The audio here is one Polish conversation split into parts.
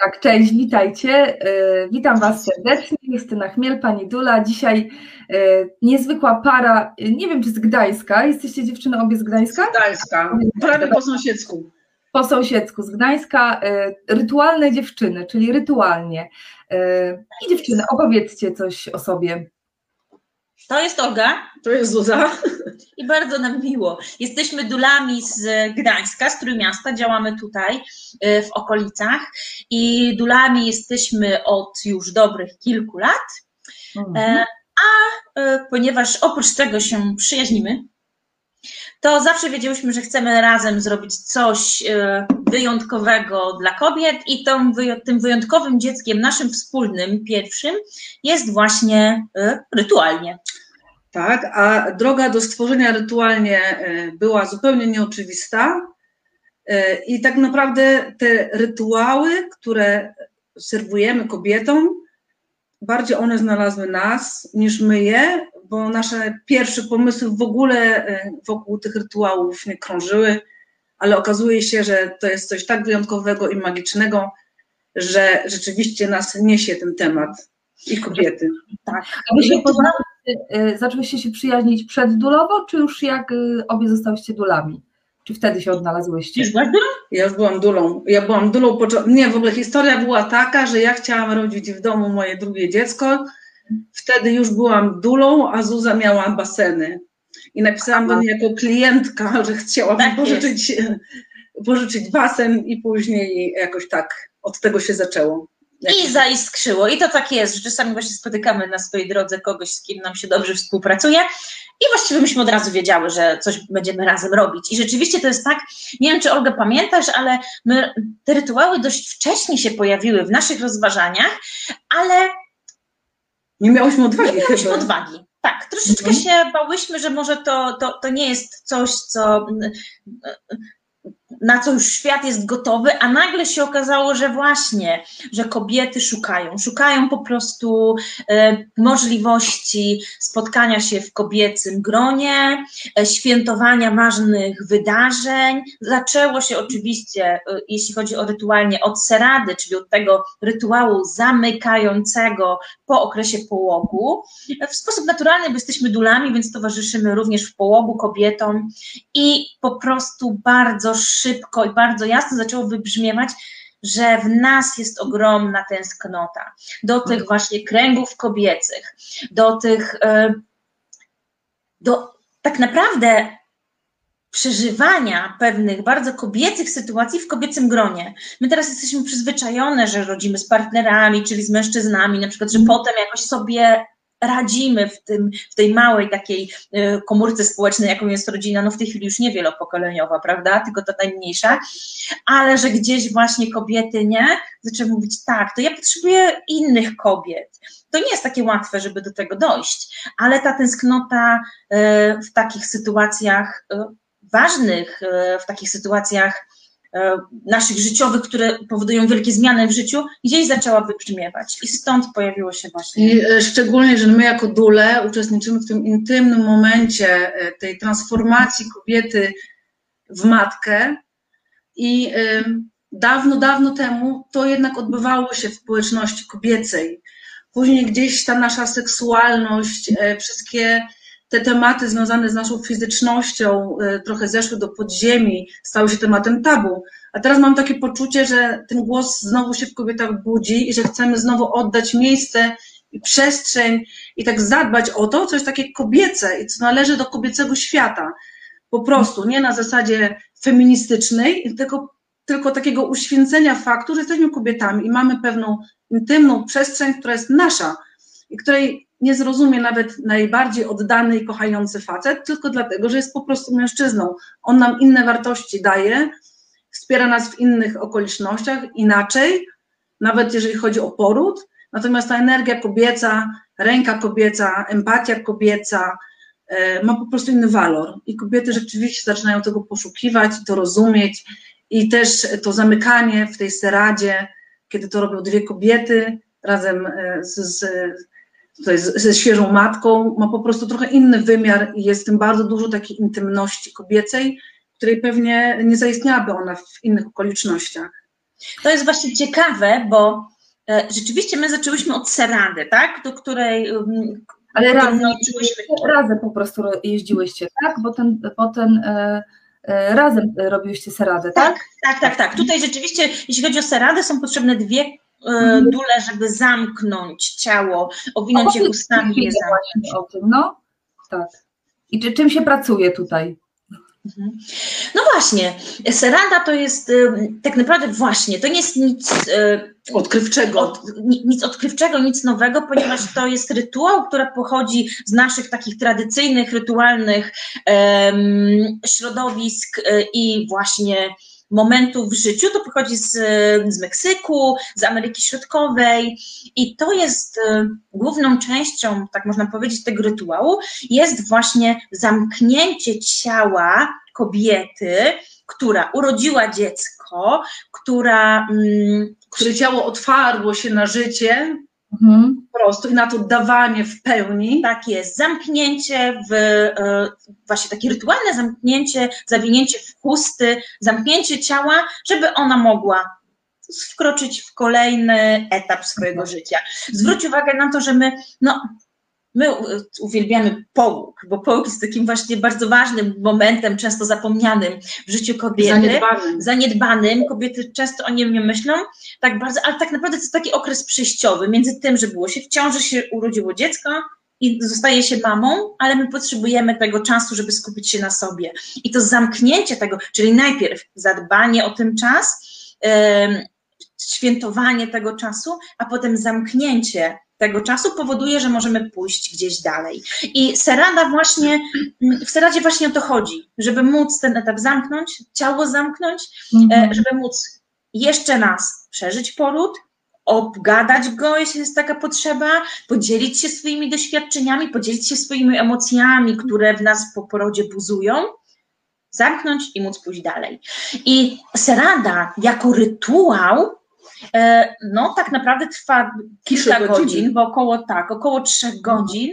Tak, cześć, witajcie. E, witam Was serdecznie. Justyna Chmiel, Pani Dula. Dzisiaj e, niezwykła para, nie wiem czy z Gdańska. Jesteście dziewczyny obie z Gdańska? Z Gdańska, prawie po sąsiedzku. Po sąsiedzku, z Gdańska. E, rytualne dziewczyny, czyli rytualnie. I dziewczyny, opowiedzcie coś o sobie. To jest Olga. To jest Zuza. I bardzo nam miło. Jesteśmy dulami z Gdańska, z Trójmiasta, działamy tutaj y, w okolicach i dulami jesteśmy od już dobrych kilku lat. Mhm. A e, ponieważ oprócz tego się przyjaźnimy, to zawsze wiedziałyśmy, że chcemy razem zrobić coś e, wyjątkowego dla kobiet i tą, tym wyjątkowym dzieckiem naszym wspólnym, pierwszym, jest właśnie e, rytualnie. Tak, a droga do stworzenia rytualnie e, była zupełnie nieoczywista. I tak naprawdę te rytuały, które serwujemy kobietom, bardziej one znalazły nas niż my je, bo nasze pierwsze pomysły w ogóle e, wokół tych rytuałów nie krążyły, ale okazuje się, że to jest coś tak wyjątkowego i magicznego, że rzeczywiście nas niesie ten temat i kobiety. Tak. A wy się poznałyście, zaczęłyście się przyjaźnić przeddulowo, czy już jak e, obie zostałyście dulami? Czy wtedy się odnalazłyście? Już byłaś dulą? Ja już byłam dulą. Ja byłam dulą. Nie, w ogóle historia była taka, że ja chciałam rodzić w domu moje drugie dziecko. Wtedy już byłam dulą, a Zuza miała baseny. I napisałam do niej jako klientka, że chciałabym tak pożyczyć, pożyczyć basen i później jakoś tak od tego się zaczęło. I zaiskrzyło. I to tak jest, że czasami właśnie spotykamy na swojej drodze kogoś, z kim nam się dobrze współpracuje. I właściwie myśmy od razu wiedziały, że coś będziemy razem robić. I rzeczywiście to jest tak, nie wiem czy Olga pamiętasz, ale my, te rytuały dość wcześnie się pojawiły w naszych rozważaniach, ale. Nie miałyśmy odwagi. Nie miałyśmy odwagi. Tak, troszeczkę mhm. się bałyśmy, że może to, to, to nie jest coś, co na co już świat jest gotowy, a nagle się okazało, że właśnie, że kobiety szukają, szukają po prostu e, możliwości spotkania się w kobiecym gronie, e, świętowania ważnych wydarzeń. Zaczęło się oczywiście, e, jeśli chodzi o rytualnie, od serady, czyli od tego rytuału zamykającego po okresie połogu. W sposób naturalny, bo jesteśmy dulami, więc towarzyszymy również w połogu kobietom i po prostu bardzo szybko i bardzo jasno zaczęło wybrzmiewać, że w nas jest ogromna tęsknota do tych właśnie kręgów kobiecych, do tych, e, do tak naprawdę przeżywania pewnych bardzo kobiecych sytuacji w kobiecym gronie. My teraz jesteśmy przyzwyczajone, że rodzimy z partnerami, czyli z mężczyznami, na przykład, że mm. potem jakoś sobie radzimy w, tym, w tej małej takiej e, komórce społecznej, jaką jest rodzina, no w tej chwili już nie wielopokoleniowa, prawda, tylko ta najmniejsza, ale że gdzieś właśnie kobiety, nie, zaczęły mówić tak, to ja potrzebuję innych kobiet. To nie jest takie łatwe, żeby do tego dojść, ale ta tęsknota e, w takich sytuacjach e, ważnych, w takich sytuacjach naszych życiowych, które powodują wielkie zmiany w życiu, gdzieś zaczęła wybrzmiewać. I stąd pojawiło się właśnie. I e, szczególnie, że my jako dule uczestniczymy w tym intymnym momencie e, tej transformacji kobiety w matkę. I dawno, dawno temu to jednak odbywało się w społeczności kobiecej. Później gdzieś ta nasza seksualność, wszystkie te tematy związane z naszą fizycznością y, trochę zeszły do podziemi, stały się tematem tabu. A teraz mam takie poczucie, że ten głos znowu się w kobietach budzi i że chcemy znowu oddać miejsce i przestrzeń i tak zadbać o to, co jest takie kobiece i co należy do kobiecego świata. Po prostu, nie na zasadzie feministycznej, tylko, tylko takiego uświęcenia faktu, że jesteśmy kobietami i mamy pewną intymną przestrzeń, która jest nasza i której nie zrozumie nawet najbardziej oddany i kochający facet, tylko dlatego, że jest po prostu mężczyzną. On nam inne wartości daje, wspiera nas w innych okolicznościach inaczej, nawet jeżeli chodzi o poród. Natomiast ta energia kobieca, ręka kobieca, empatia kobieca e, ma po prostu inny walor. I kobiety rzeczywiście zaczynają tego poszukiwać, to rozumieć. I też to zamykanie w tej seradzie, kiedy to robią dwie kobiety razem e, z, z tutaj ze świeżą matką, ma po prostu trochę inny wymiar i jest w tym bardzo dużo takiej intymności kobiecej, której pewnie nie zaistniałaby ona w innych okolicznościach. To jest właśnie ciekawe, bo e, rzeczywiście my zaczęłyśmy od serady, tak? Do której. um, Ale razem, razem po prostu jeździłyście, tak? Bo ten, bo ten e, e, razem robiłyście seradę, tak? Tak, tak, tak, tak. Tutaj rzeczywiście, jeśli chodzi o seradę, są potrzebne dwie. Dule, żeby zamknąć ciało, owinąć je ustami i je zamknąć. o tym, no. Tak. I czy, czym się pracuje tutaj? Mhm. No właśnie, serada to jest ym, tak naprawdę właśnie, to nie jest nic, y, Odkrywczego. od, ni- nic odkrywczego, nic nowego, ponieważ to jest rytuał, który pochodzi z naszych takich tradycyjnych, rytualnych em, środowisk y, i właśnie momentów w życiu. To pochodzi z, z Meksyku, z Ameryki Środkowej i to jest y, główną częścią, tak można powiedzieć, tego rytuału, jest właśnie zamknięcie ciała kobiety, która urodziła dziecko, która mm, które ciało otwarło się na życie Mhm. po prostu i na to dawanie w pełni. tak jest, zamknięcie w e, właśnie takie rytualne zamknięcie, zawinięcie w chusty, zamknięcie ciała, żeby ona mogła wkroczyć w kolejny etap swojego życia. Zwróć uwagę na to, że my, no, my uwielbiamy połóg, bo połóg jest takim właśnie bardzo ważnym momentem, często zapomnianym w życiu kobiety. Zaniedbanym. zaniedbanym, kobiety często o nim nie myślą, tak bardzo, ale tak naprawdę to jest taki okres przejściowy między tym, że było się w ciąży, się urodziło dziecko i zostaje się mamą, ale my potrzebujemy tego czasu, żeby skupić się na sobie. I to zamknięcie tego, czyli najpierw zadbanie o ten czas, em, świętowanie tego czasu, a potem zamknięcie tego czasu powoduje, że możemy pójść gdzieś dalej. I serada właśnie, w seradzie właśnie o to chodzi, żeby móc ten etap zamknąć, ciało zamknąć, Mhm. e, żeby móc jeszcze raz przeżyć poród, obgadać go, jeśli jest taka potrzeba, podzielić się swoimi doświadczeniami, podzielić się swoimi emocjami, które w nas po porodzie buzują, zamknąć i móc pójść dalej. I serada jako rytuał, no tak naprawdę trwa kilka godzin, bo około tak, około trzech godzin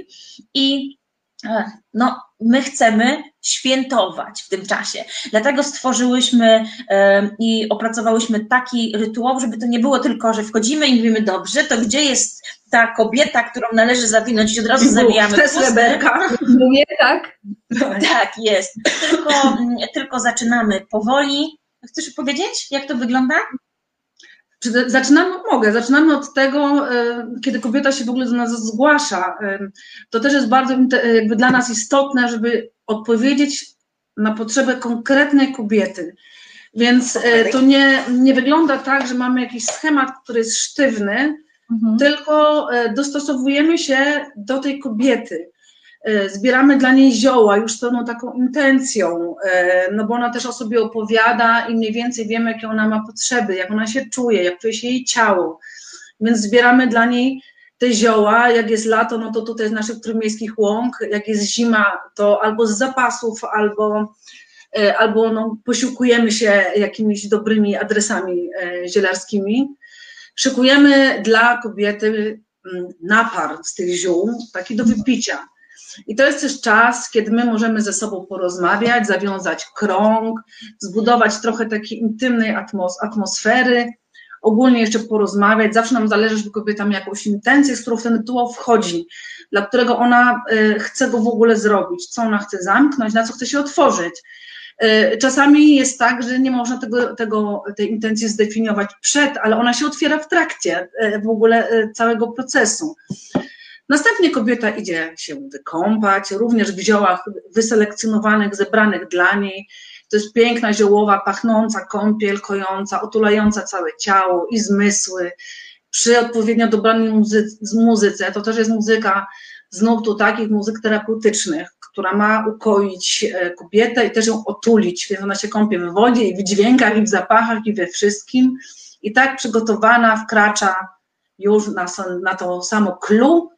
i e, no, my chcemy świętować w tym czasie. Dlatego stworzyłyśmy e, i opracowałyśmy taki rytuał, żeby to nie było tylko, że wchodzimy i mówimy dobrze, to gdzie jest ta kobieta, którą należy zawinąć i od razu zawijamy sreberka. Mówię, tak? Tak, jest. Tylko, tylko zaczynamy powoli. Chcesz powiedzieć, jak to wygląda? Czy za- Zaczynamy, mogę, zaczynamy od tego, e, kiedy kobieta się w ogóle do nas zgłasza. E, To też jest bardzo inte- jakby dla nas istotne, żeby odpowiedzieć na potrzebę konkretnej kobiety. Więc e, to nie, nie wygląda tak, że mamy jakiś schemat, który jest sztywny, Mhm. tylko e, dostosowujemy się do tej kobiety. E, Zbieramy dla niej zioła już z pełną taką intencją, e, no bo ona też o sobie opowiada i mniej więcej wiemy, jakie ona ma potrzeby, jak ona się czuje, jak czuje się jej ciało. Więc zbieramy dla niej te zioła, jak jest lato, no to tutaj z naszych trójmiejskich łąk, jak jest zima, to albo z zapasów, albo, e, albo no, posiłkujemy się jakimiś dobrymi adresami zielarskimi. Szykujemy dla kobiety mm, napar z tych ziół, taki do wypicia. I to jest też czas, kiedy my możemy ze sobą porozmawiać, zawiązać krąg, zbudować trochę takiej intymnej atmos atmosfery, ogólnie jeszcze porozmawiać. Zawsze nam zależy, żeby kobieta miała jakąś intencję, z którą w ten rytuał wchodzi, dla którego ona y, chce go w ogóle zrobić, co ona chce zamknąć, na co chce się otworzyć. Y, Czasami jest tak, że nie można tego, tego, tej intencji zdefiniować przed, ale ona się otwiera w trakcie y, w ogóle całego procesu. Następnie kobieta idzie się wykąpać, również w ziołach wyselekcjonowanych, zebranych dla niej. To jest piękna, ziołowa, pachnąca kąpiel, kojąca, otulająca całe ciało i zmysły. Przy odpowiednio dobranej muzy- muzyce, to też jest muzyka z nurtu takich muzyk terapeutycznych, która ma ukoić e, kobietę i też ją otulić, więc ona się kąpie w wodzie i w dźwiękach, i w zapachach, i we wszystkim. I tak przygotowana wkracza już na, na to samo clue,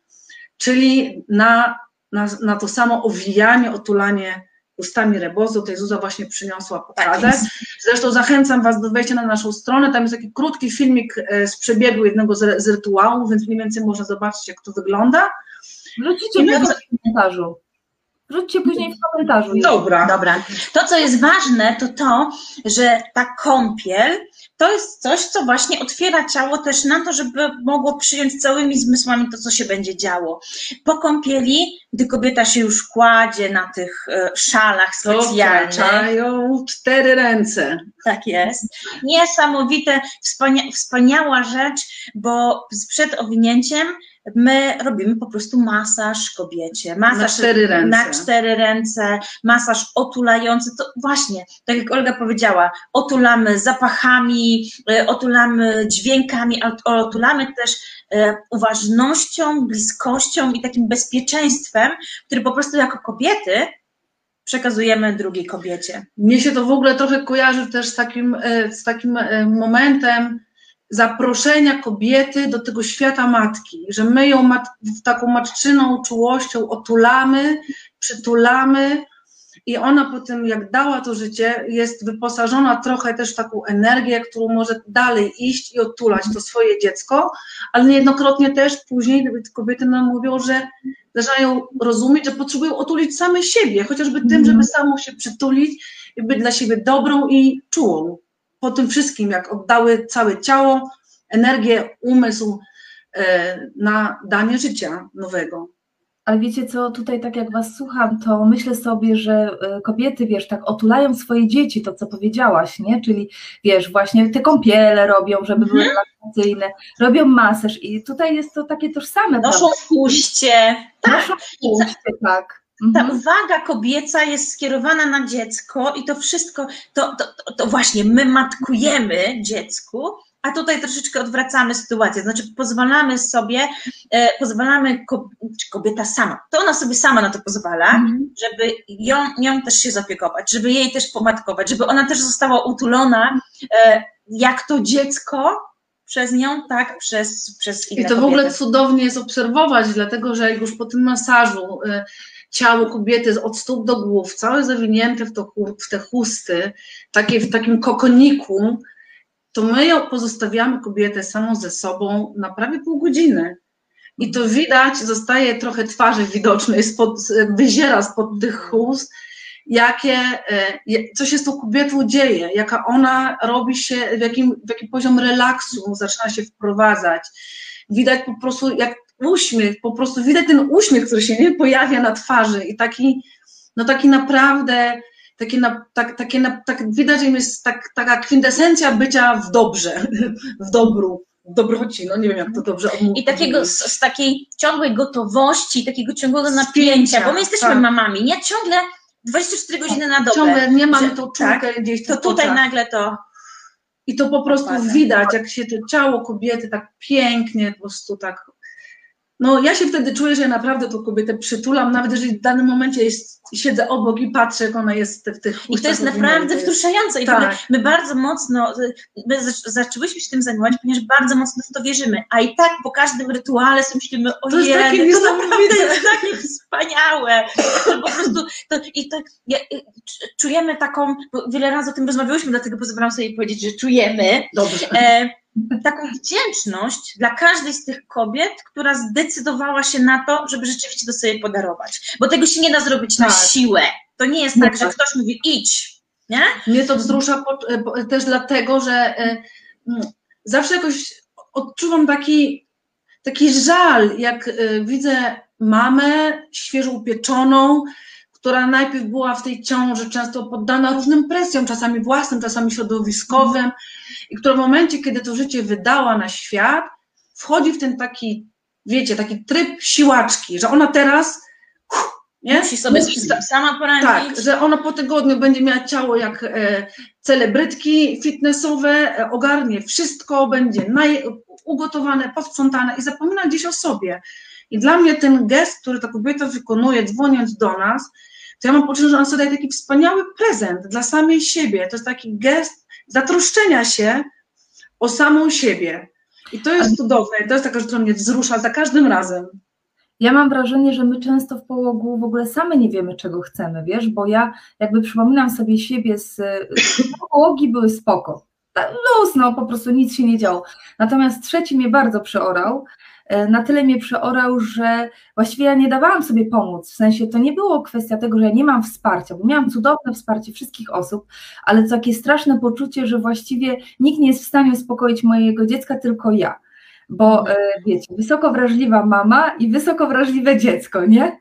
czyli na, na, na to samo owijanie, otulanie ustami rebozu. Tutaj Zuza właśnie przyniosła pokazać. jest. Zresztą zachęcam Was do wejścia na naszą stronę. Tam jest taki krótki filmik e, z przebiegu jednego z, z rytuałów, więc mniej więcej można zobaczyć, jak to wygląda. Wrzucicie I my- w komentarzu. Wrzućcie później w komentarzu. Dobra. Dobra. To, co jest ważne, to to, że ta kąpiel to jest coś, co właśnie otwiera ciało też na to, żeby mogło przyjąć całymi zmysłami to, co się będzie działo. Po kąpieli, gdy kobieta się już kładzie na tych e, szalach specjalnych. To cztery ręce. Tak jest. Niesamowite, wspania wspaniała rzecz, bo przed owinięciem my robimy po prostu masaż kobiecie. Masaż na cztery ręce. Na cztery ręce, masaż otulający. To właśnie, tak jak Olga powiedziała, otulamy zapachami, e, otulamy dźwiękami, otulamy też e, uważnością, bliskością i takim bezpieczeństwem, który po prostu jako kobiety przekazujemy drugiej kobiecie. Mnie się to w ogóle trochę kojarzy też z takim, e, z takim momentem, zaproszenia kobiety do tego świata matki, że my ją mat, taką matczyną czułością otulamy, przytulamy i ona potem, jak dała to życie, jest wyposażona trochę też w taką energię, którą może dalej iść i otulać to swoje dziecko, ale niejednokrotnie też później kobiety nam mówią, że zaczynają rozumieć, że potrzebują otulić same siebie, chociażby tym, żeby samą się przytulić i być dla siebie dobrą i czułą po tym wszystkim, jak oddały całe ciało, energię, umysł e, na danie życia nowego. Ale wiecie co, tutaj tak jak Was słucham, to myślę sobie, że e, kobiety, wiesz, tak otulają swoje dzieci, to co powiedziałaś, nie? Czyli wiesz, właśnie te kąpiele robią, żeby były mhm. relaksacyjne, robią masaż i tutaj jest to takie tożsame. Noszą w puście. Tak. Noszą w puście, tak. Ta mhm. uwaga kobieca jest skierowana na dziecko i to wszystko, to, to, to, właśnie my matkujemy dziecku, a tutaj troszeczkę odwracamy sytuację, znaczy pozwalamy sobie, e, pozwalamy, czy kobieta sama, to ona sobie sama na to pozwala, mhm. żeby ją, nią też się zapiekować, żeby jej też pomatkować, żeby ona też została utulona, e, jak to dziecko przez nią, tak przez, przez inne I to kobiety. w ogóle cudownie jest obserwować, dlatego że już po tym masażu e, ciało kobiety od stóp do głów, całe zawinięte w, to, w te chusty, takie, w takim kokoniku, to my ją pozostawiamy kobietę samą ze sobą na prawie pół godziny. I to widać, zostaje trochę twarzy widocznej, spod, wyziera spod tych chust, jakie, e, co się z tą kobietą dzieje, jaka ona robi się, w jakim, w jakim poziom relaksu zaczyna się wprowadzać. Widać po prostu, jak uśmiech, po prostu widać ten uśmiech, który się nie pojawia na twarzy i taki, no taki naprawdę, takie, na, tak, takie na, tak widać, że jest tak, taka kwintesencja bycia w dobrze, w dobru, w dobroci, no nie wiem jak to dobrze. I takiego, z, z, takiej ciągłej gotowości, takiego ciągłego napięcia, bo my jesteśmy tak. mamami, nie? Ciągle 24 godziny na dobę. Ciągle nie mamy tą czulkę tak, gdzieś To tutaj nagle to... I to po prostu widać, jak się to ciało kobiety tak pięknie, po prostu tak no ja się wtedy czuję, że ja naprawdę tą kobietę przytulam, nawet jeżeli w danym momencie jest, siedzę obok i patrzę, jak ona jest w tych I to jest naprawdę wzruszające. I tak. my bardzo mocno, my zaczęłyśmy się tym zajmować, ponieważ bardzo mocno w to wierzymy, a i tak po każdym rytuale sobie myślimy, ojej, to, jest takie to naprawdę jest takie wspaniałe. To po prostu, to, i to, ja, czujemy taką, wiele razy o tym rozmawiałyśmy, dlatego pozwalam sobie powiedzieć, że czujemy. Dobrze. E, taką wdzięczność dla każdej z tych kobiet, która zdecydowała się na to, żeby rzeczywiście to sobie podarować. Bo tego się nie da zrobić tak. na siłę. To nie jest tak, że tak. ktoś mówi idź. Nie? Mnie to wzrusza e, też dlatego, że e, zawsze jakoś odczuwam taki, taki żal, jak e, widzę mamę świeżo upieczoną, która najpierw była w tej ciąży, często poddana różnym presjom, czasami własnym, czasami środowiskowym, i która w momencie, kiedy to życie wydała na świat, wchodzi w ten taki, wiecie, taki tryb siłaczki, że ona teraz nie? Musi sobie Musi, sama poradzić. Tak, że ona po tygodniu będzie miała ciało jak e, celebrytki fitnessowe, e, ogarnie wszystko, będzie naj, ugotowane, posprzątane i zapomina gdzieś o sobie. I dla mnie ten gest, który ta kobieta wykonuje, dzwoniąc do nas, to ja mam poczucie, że ona sobie daje taki wspaniały prezent dla samej siebie. To jest taki gest zatroszczenia się o samą siebie. I to jest cudowne, to jest taka rzecz, która mnie wzrusza za każdym razem. Ja mam wrażenie, że my często w połogu w ogóle same nie wiemy, czego chcemy, wiesz, bo ja jakby przypominam sobie siebie z, z połogi były spoko, luz, no po prostu nic się nie działo. Natomiast trzeci mnie bardzo przeorał, na tyle mnie przeorał, że właściwie ja nie dawałam sobie pomóc. W sensie to nie było kwestia tego, że ja nie mam wsparcia, bo miałam cudowne wsparcie wszystkich osób, ale takie straszne poczucie, że właściwie nikt nie jest w stanie uspokoić mojego dziecka, tylko ja bo e, wiecie, wysoko wrażliwa mama i wysoko wrażliwe dziecko, nie?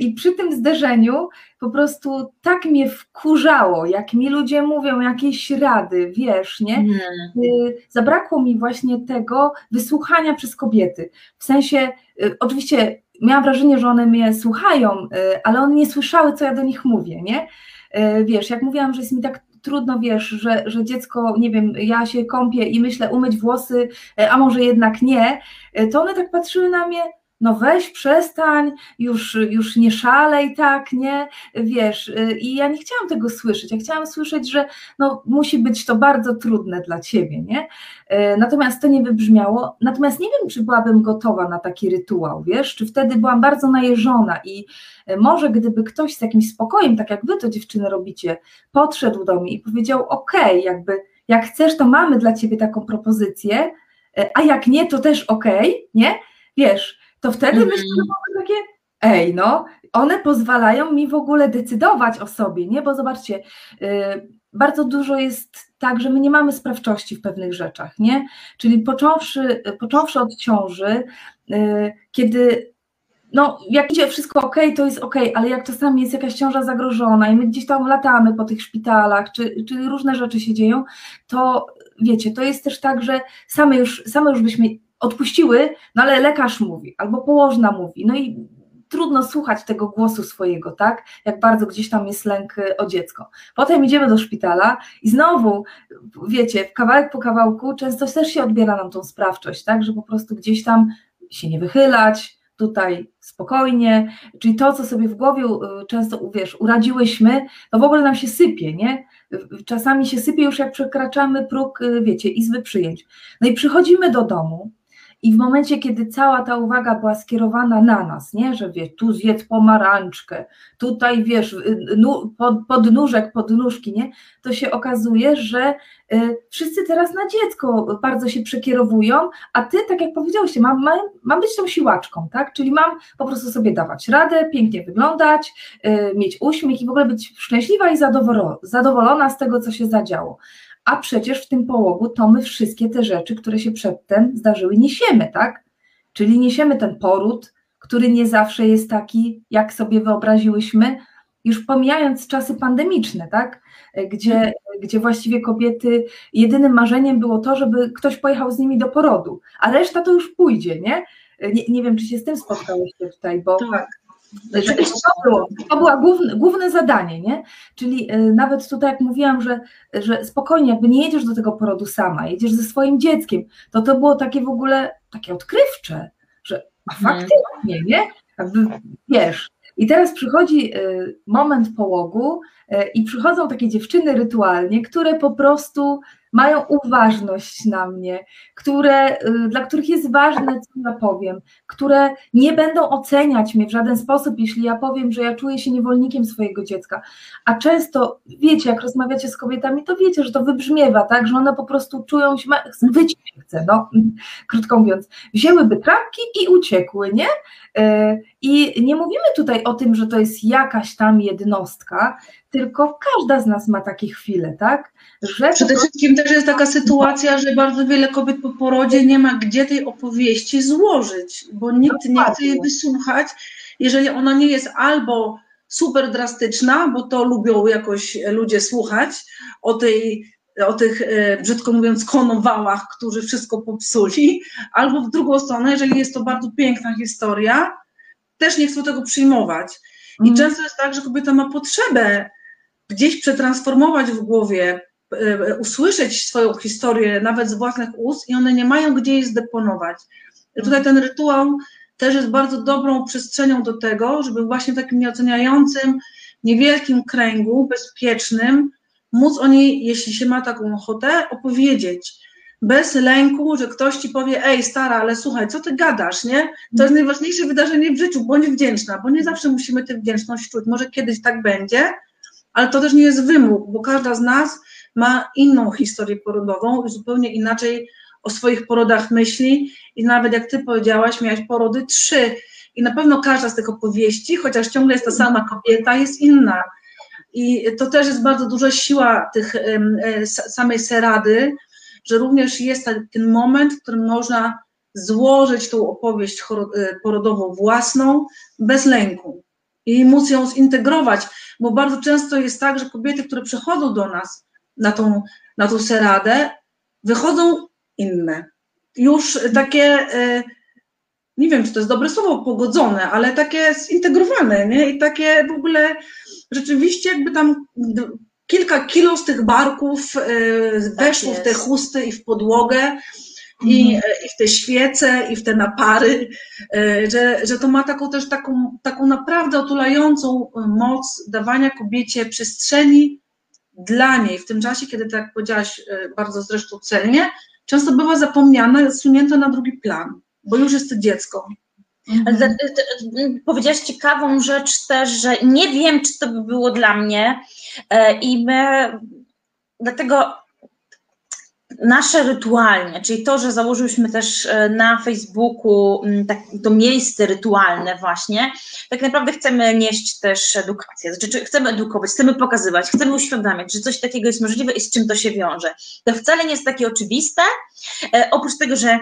I przy tym zderzeniu po prostu tak mnie wkurzało, jak mi ludzie mówią jakieś rady, wiesz, nie? Mm. Zabrakło mi właśnie tego wysłuchania przez kobiety. W sensie, oczywiście miałam wrażenie, że one mnie słuchają, ale one nie słyszały, co ja do nich mówię, nie? Wiesz, jak mówiłam, że jest mi tak trudno, wiesz, że, że dziecko, nie wiem, ja się kąpię i myślę umyć włosy, e, a może jednak nie, e, to one tak patrzyły na mnie, no weź, przestań, już, już nie szalej tak, nie, wiesz, y, i ja nie chciałam tego słyszeć, ja chciałam słyszeć, że no musi być to bardzo trudne dla ciebie, nie, y, natomiast to nie wybrzmiało, natomiast nie wiem, czy byłabym gotowa na taki rytuał, wiesz, czy wtedy byłam bardzo najeżona i y, może gdyby ktoś z jakimś spokojem, tak jak wy to dziewczyny robicie, podszedł do mnie i powiedział, okej, okay, jakby jak chcesz, to mamy dla ciebie taką propozycję, a jak nie, to też okej, okay, nie, wiesz, to wtedy mm. myślę, że mamy takie, ej, no, one pozwalają mi w ogóle decydować o sobie, nie? Bo zobaczcie, yy, bardzo dużo jest tak, że my nie mamy sprawczości w pewnych rzeczach, nie? Czyli począwszy, począwszy od ciąży, yy, kiedy no, jak idzie wszystko ok, to jest ok, ale jak czasami jest jakaś ciąża zagrożona i my gdzieś tam latamy po tych szpitalach, czy, czy różne rzeczy się dzieją, to wiecie, to jest też tak, że same już, same już byśmy odpuściły, no ale lekarz mówi, albo położna mówi, no i trudno słuchać tego głosu swojego, tak? Jak bardzo gdzieś tam jest lęk y, o dziecko. Potem idziemy do szpitala i znowu, wiecie, kawałek po kawałku często też się odbiera nam tą sprawczość, tak? Że po prostu gdzieś tam się nie wychylać, tutaj spokojnie, czyli to, co sobie w głowie y, często, wiesz, uradziłyśmy, to w ogóle nam się sypie, nie? Czasami się sypie już jak przekraczamy próg, y, wiecie, izby przyjęć. No i przychodzimy do domu, i w momencie, kiedy cała ta uwaga była skierowana na nas, nie, że wiesz, tu zjedz pomarańczkę, tutaj wiesz, nu, pod, podnóżek, podnóżki, nie, to się okazuje, że y, wszyscy teraz na dziecko bardzo się przekierowują, a ty, tak jak powiedziałeś, mam, mam, mam być tą siłaczką, tak, czyli mam po prostu sobie dawać radę, pięknie wyglądać, y, mieć uśmiech i w ogóle być szczęśliwa i zadowolona z tego, co się zadziało a przecież w tym połogu to my wszystkie te rzeczy, które się przedtem zdarzyły, niesiemy, tak? Czyli niesiemy ten poród, który nie zawsze jest taki, jak sobie wyobraziłyśmy, już pomijając czasy pandemiczne, tak? Gdzie, gdzie właściwie kobiety, jedynym marzeniem było to, żeby ktoś pojechał z nimi do porodu, a reszta to już pójdzie, nie? Nie, nie wiem, czy się z tym spotkałeś tutaj, bo. Tak. To było, to było główne, główne zadanie, nie? Czyli y, nawet tutaj, jak mówiłam, że, że spokojnie, jakby nie jedziesz do tego porodu sama, jedziesz ze swoim dzieckiem, to to było takie w ogóle takie odkrywcze, że a mhm. faktycznie, nie? Jakby, wiesz. I teraz przychodzi y, moment połogu y, i przychodzą takie dziewczyny rytualnie, które po prostu mają uważność na mnie, które, y, dla których jest ważne, co ja powiem, które nie będą oceniać mnie w żaden sposób, jeśli ja powiem, że ja czuję się niewolnikiem swojego dziecka. A często, wiecie, jak rozmawiacie z kobietami, to wiecie, że to wybrzmiewa, tak, że one po prostu czują się, wyć chce, no, krótko mówiąc, wzięłyby trampki i uciekły, nie? Y, I nie mówimy tutaj o tym, że to jest jakaś tam jednostka, tylko każda z nas ma takie chwile, tak? Że Przede wszystkim też jest taka sytuacja, że bardzo wiele kobiet po porodzie nie ma gdzie tej opowieści złożyć, bo nikt nie chce jej wysłuchać, jeżeli ona nie jest albo super drastyczna, bo to lubią jakoś ludzie słuchać o tej o tych, e, brzydko mówiąc, konowałach, którzy wszystko popsuli, albo w drugą stronę, jeżeli jest to bardzo piękna historia, też nie chcą tego przyjmować. I mm. często jest tak, że kobieta ma potrzebę gdzieś przetransformować w głowie, e, usłyszeć swoją historię nawet z własnych ust i one nie mają gdzie jej zdeponować. Tutaj ten rytuał też jest bardzo dobrą przestrzenią do tego, żeby właśnie w takim nieoceniającym, niewielkim kręgu, bezpiecznym, móc o niej, jeśli się ma taką ochotę, opowiedzieć. Bez lęku, że ktoś ci powie, ej stara, ale słuchaj, co ty gadasz, nie? To jest najważniejsze wydarzenie w życiu, bądź wdzięczna, bo nie zawsze musimy tę wdzięczność czuć. Może kiedyś tak będzie, ale to też nie jest wymóg, bo każda z nas ma inną historię porodową i zupełnie inaczej o swoich porodach myśli. I nawet jak ty powiedziałaś, miałaś porody trzy. I na pewno każda z tych opowieści, chociaż ciągle jest ta sama kobieta, jest inna. I to też jest bardzo duża siła tych e, samej serady, że również jest ten moment, w którym można złożyć tą opowieść e, porodową własną bez lęku i móc ją zintegrować, bo bardzo często jest tak, że kobiety, które przychodzą do nas na tą, na tą seradę, wychodzą inne. Już takie, e, nie wiem, czy to jest dobre słowo, pogodzone, ale takie zintegrowane, nie? I takie w ogóle rzeczywiście jakby tam kilka kilo z tych barków e, weszło tak w te chusty i w podłogę, i, mhm. e, i w te świece, i w te napary, że, że to ma taką też taką, taką naprawdę otulającą moc dawania kobiecie przestrzeni dla niej w tym czasie, kiedy, tak jak powiedziałaś bardzo zresztą celnie, często była zapomniana, zsunięta na drugi plan, bo już jest to dziecko. Mhm. Powiedziałaś ciekawą rzecz też, że nie wiem, czy to by było dla mnie e, i my dlatego nasze rytualnie, czyli to, że założyliśmy też e, na Facebooku mm, tak, to miejsce rytualne właśnie, tak naprawdę chcemy nieść też edukację, znaczy chcemy edukować, chcemy pokazywać, chcemy uświadamiać, że coś takiego jest możliwe i z czym to się wiąże. To wcale nie jest takie oczywiste, e, oprócz tego, że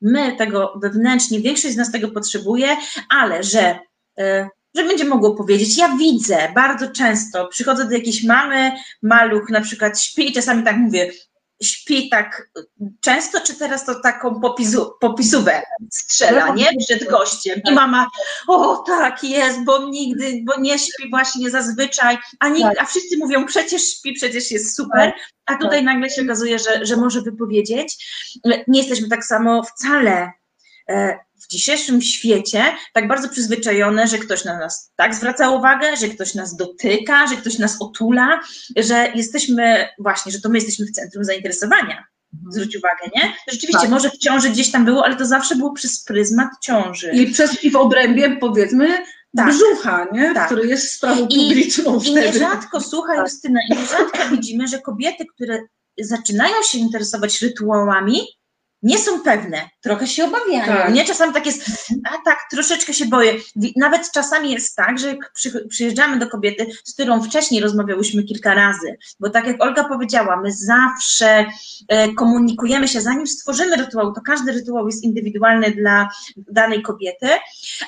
my tego wewnętrznie, większość z nas tego potrzebuje, ale że e, że będzie mogło powiedzieć, ja widzę bardzo często, przychodzę do jakiejś mamy, maluch na przykład śpi i czasami tak mówię, śpi tak często, czy teraz to taką popisu, popisówę strzela, nie? Przed gościem. I mama, o tak jest, bo nigdy, bo nie śpi właśnie zazwyczaj, a, nikt, tak. a wszyscy mówią, przecież śpi, przecież jest super, tak. a tutaj tak. nagle się okazuje, że, że może wypowiedzieć. Nie jesteśmy tak samo wcale e, w dzisiejszym świecie tak bardzo przyzwyczajone, że ktoś na nas tak zwraca uwagę, że ktoś nas dotyka, że ktoś nas otula, że jesteśmy właśnie, że to my jesteśmy w centrum zainteresowania. Mhm. Zwróć uwagę, nie? Rzeczywiście, tak. może w ciąży gdzieś tam było, ale to zawsze było przez pryzmat ciąży. I, przez, i w obrębie, powiedzmy, tak. brzucha, nie? Tak. który jest sprawą publiczną I, wtedy. I nierzadko, słuchaj tak. Justyna, i nierzadko widzimy, że kobiety, które zaczynają się interesować rytuałami, nie są pewne, trochę się obawiają. Tak. Nie czasami tak jest, a tak, troszeczkę się boję. Nawet czasami jest tak, że przyjeżdżamy do kobiety, z którą wcześniej rozmawiałyśmy kilka razy, bo tak jak Olga powiedziała, my zawsze e, komunikujemy się, zanim stworzymy rytuał, to każdy rytuał jest indywidualny dla danej kobiety,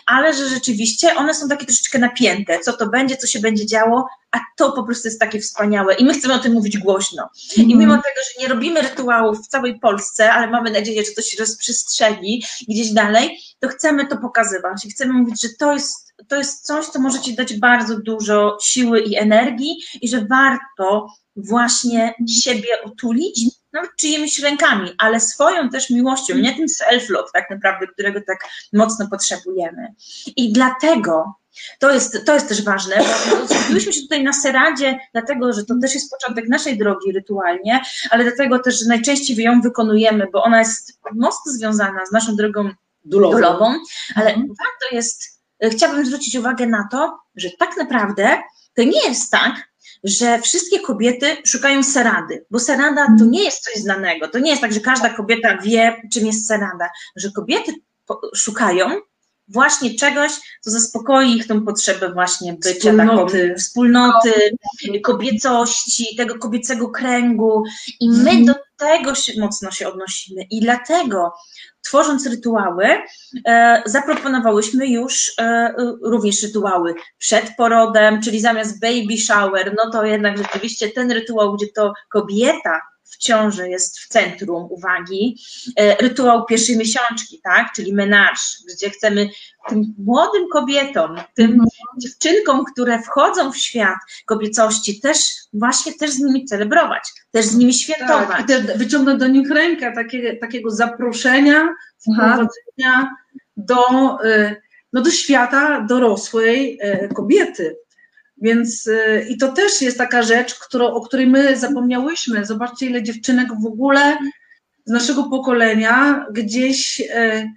ale że rzeczywiście one są takie troszeczkę napięte, co to będzie, co się będzie działo, a to po prostu jest takie wspaniałe i my chcemy o tym mówić głośno. Mm. I mimo tego, że nie robimy rytuałów w całej Polsce, ale mamy nadzieję, że to się rozprzestrzeni gdzieś dalej, to chcemy to pokazywać i chcemy mówić, że to jest, to jest coś, co może Ci dać bardzo dużo siły i energii i że warto właśnie siebie otulić, nawet czyimiś rękami, ale swoją też miłością, nie tym self-love tak naprawdę, którego tak mocno potrzebujemy. I dlatego to jest, to jest też ważne, bo skupiłyśmy się tutaj na seradzie, dlatego, że to też jest początek naszej drogi rytualnie, ale dlatego też, że najczęściej ją wykonujemy, bo ona jest mocno związana z naszą drogą dulową, dulową ale mhm. warto jest, chciałabym zwrócić uwagę na to, że tak naprawdę to nie jest tak, że wszystkie kobiety szukają serady, bo serada to nie jest coś znanego. To nie jest tak, że każda kobieta wie, czym jest serada, że kobiety szukają właśnie czegoś, co zaspokoi ich tą potrzebę właśnie bycia wspólnoty, taką, wspólnoty kobiecości, tego kobiecego kręgu. I my mhm. do tego się, mocno się odnosimy. I dlatego tworząc rytuały, e, zaproponowałyśmy już e, również rytuały przed porodem, czyli zamiast baby shower, no to jednak rzeczywiście ten rytuał, gdzie to kobieta w ciąży jest w centrum uwagi. E, rytuał pierwszej miesiączki, tak, czyli menaż, gdzie chcemy tym młodym kobietom, tym -hmm. dziewczynkom, które wchodzą w świat kobiecości, też właśnie też z nimi celebrować, też z nimi świętować. Tak, i też wyciągnąć do nich rękę takie, takiego zaproszenia, wprowadzenia do, y, no, do świata dorosłej y, kobiety. Więc y, i to też jest taka rzecz, którą, o której my zapomniałyśmy. Zobaczcie, ile dziewczynek w ogóle z naszego pokolenia gdzieś y,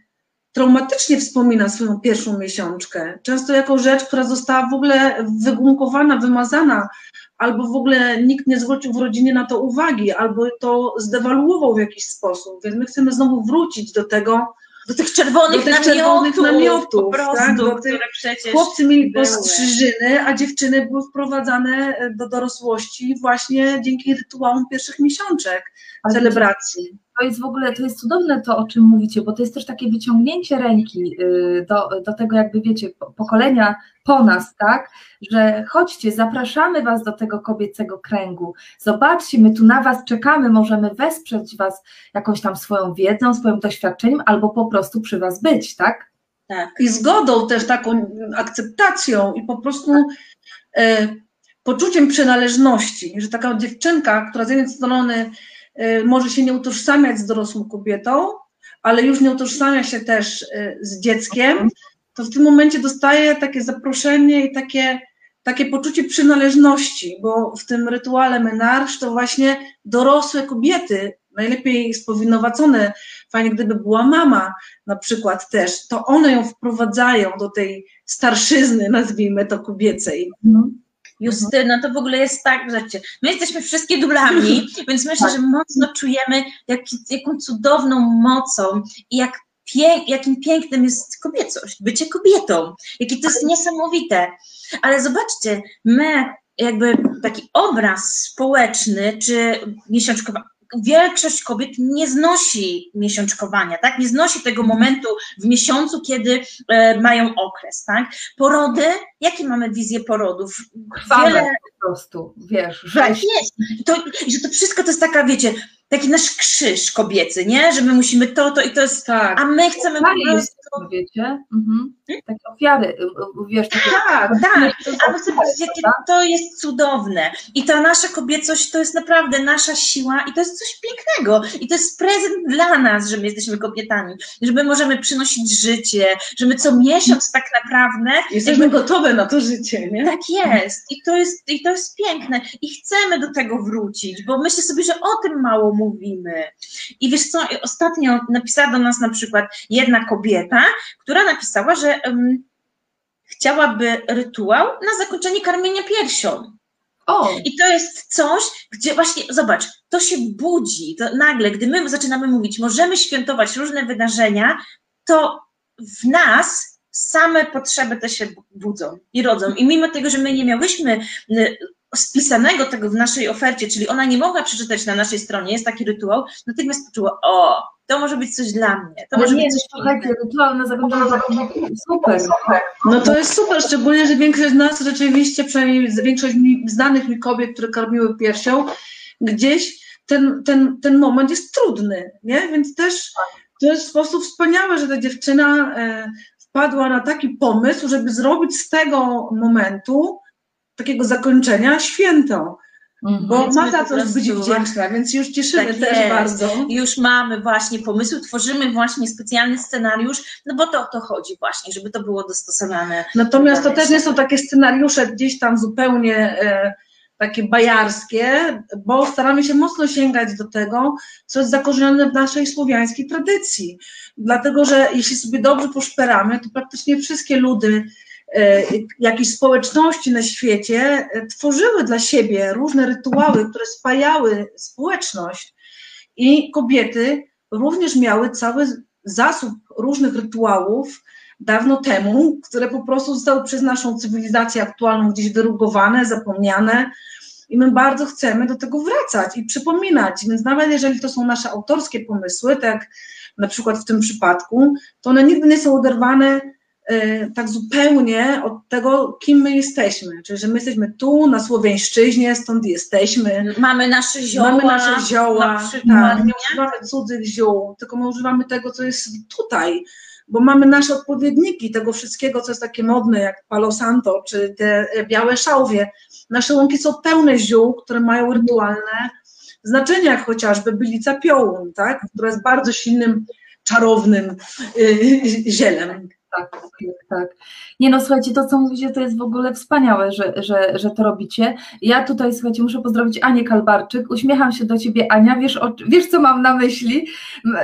traumatycznie wspomina swoją pierwszą miesiączkę. Często jako rzecz, która została w ogóle wygumkowana, wymazana albo w ogóle nikt nie zwrócił w rodzinie na to uwagi, albo to zdewaluował w jakiś sposób. Więc my chcemy znowu wrócić do tego, do tych czerwonych, do tych namiotów, czerwonych namiotów, po prostu, tak? do które przecież Chłopcy mieli były. postrzyżyny, a dziewczyny były wprowadzane do dorosłości właśnie dzięki rytuałom pierwszych miesiączek celebracji. To jest w ogóle, to jest cudowne to, o czym mówicie, bo to jest też takie wyciągnięcie ręki y, do, do tego, jakby wiecie, po- pokolenia po nas, tak? Że chodźcie, zapraszamy Was do tego kobiecego kręgu. Zobaczcie, my tu na Was czekamy, możemy wesprzeć Was jakąś tam swoją wiedzą, swoim doświadczeniem, albo po prostu przy Was być, tak? tak. i zgodą też taką akceptacją i po prostu e, poczuciem przynależności, że taka dziewczynka, która z jednej strony może się nie utożsamiać z dorosłą kobietą, ale już nie utożsamia się też e, z dzieckiem, to w tym momencie dostaje takie zaproszenie i takie, takie poczucie przynależności, bo w tym rytuale menarsz to właśnie dorosłe kobiety, najlepiej spowinowacone, fajnie gdyby była mama na przykład też, to one ją wprowadzają do tej starszyzny, nazwijmy to kobiecej. Justyna, to w ogóle jest tak, że my jesteśmy wszystkie dulami, więc myślę, że mocno czujemy, jak, jaką cudowną mocą i jak jakim pięknym jest kobiecość, bycie kobietą, jakie to jest niesamowite. Ale zobaczcie, my jakby taki obraz społeczny, czy miesiączkowa, większość kobiet nie znosi miesiączkowania, tak? Nie znosi tego momentu w miesiącu, kiedy e, mają okres, tak? Porody, jakie mamy wizje porodów? Krwawe po prostu, wiesz, Tak rzeź. jest. I To, że to wszystko to jest taka, wiecie, taki nasz krzyż kobiecy, nie? Że my musimy to, to i to jest, Tak, a my chcemy po Jest, wiecie? Mhm. Takie ofiary, y, y, wiesz, takie tak, Tak, a wy sobie powiedzcie, jakie to jest cudowne. I ta nasza kobiecość to jest naprawdę nasza siła i to jest coś pięknego. I to jest prezent dla nas, że my jesteśmy kobietami, że my możemy przynosić życie, że my co miesiąc tak naprawdę jesteśmy gotowe na to życie, nie? Tak jest. I to jest, I to jest piękne. I chcemy do tego wrócić, bo myślę sobie, że o tym mało mówimy. I wiesz co, ostatnio napisała do nas na przykład jedna kobieta, która napisała, że um, chciałaby rytuał na zakończenie karmienia piersią. O, I to jest coś, gdzie właśnie, zobacz, to się budzi, to nagle, gdy my zaczynamy mówić, możemy świętować różne wydarzenia, to w nas same potrzeby te się budzą i rodzą. I mimo tego, że my nie miałyśmy y, spisanego tego w naszej ofercie, czyli ona nie mogła przeczytać na naszej stronie, jest taki rytuał, natychmiast poczuła, o, to może być coś dla mnie, to ale może nie, być coś słuchajcie, rytuał na zakończenie super. No to jest super, szczególnie, że większość z nas rzeczywiście, przynajmniej z- większość mi, znanych mi kobiet, które karmiły piersią, gdzieś ten, ten, ten moment jest trudny, nie? Więc też to jest w sposób wspaniały, że ta dziewczyna e, wpadła na taki pomysł, żeby zrobić z tego momentu, takiego zakończenia, święto, Mhm. bo ma za coś być wdzięczna, więc już cieszymy Tak też jest. bardzo. Już mamy właśnie pomysły, tworzymy właśnie specjalny scenariusz, no bo to o to chodzi właśnie, żeby to było dostosowane. Natomiast to też nie są takie scenariusze gdzieś tam zupełnie e, takie bajarskie, bo staramy się mocno sięgać do tego, co jest zakorzenione w naszej słowiańskiej tradycji. Dlatego, że jeśli sobie dobrze poszperamy, to praktycznie wszystkie ludy, e, jakieś społeczności na świecie e, tworzyły dla siebie różne rytuały, które spajały społeczność i kobiety również miały cały zasób różnych rytuałów, dawno temu, które po prostu zostały przez naszą cywilizację aktualną gdzieś wyrugowane, zapomniane. I my bardzo chcemy do tego wracać i przypominać. Więc nawet jeżeli to są nasze autorskie pomysły, tak na przykład w tym przypadku, to one nigdy nie są oderwane tak zupełnie od tego, kim my jesteśmy. Czyli, że my jesteśmy tu, na Słowiańszczyźnie, stąd jesteśmy. Mamy nasze zioła, Mamy nasze zioła, na przykład, tak, nie używamy cudzych ziół, tylko my używamy tego, co jest tutaj, bo mamy nasze odpowiedniki tego wszystkiego, co jest takie modne, jak Palo Santo, czy te białe szałwie. Nasze łąki są pełne ziół, które mają rytualne znaczenia, jak chociażby bylica piołun, tak? która jest bardzo silnym, czarownym y, zielem. Tak, tak, tak. Nie no, słuchajcie, to co mówicie, to jest w ogóle wspaniałe, że, że, że to robicie. Ja tutaj, słuchajcie, muszę pozdrowić Anię Kalbarczyk. Uśmiecham się do ciebie, Ania. Wiesz, o, wiesz co mam na myśli?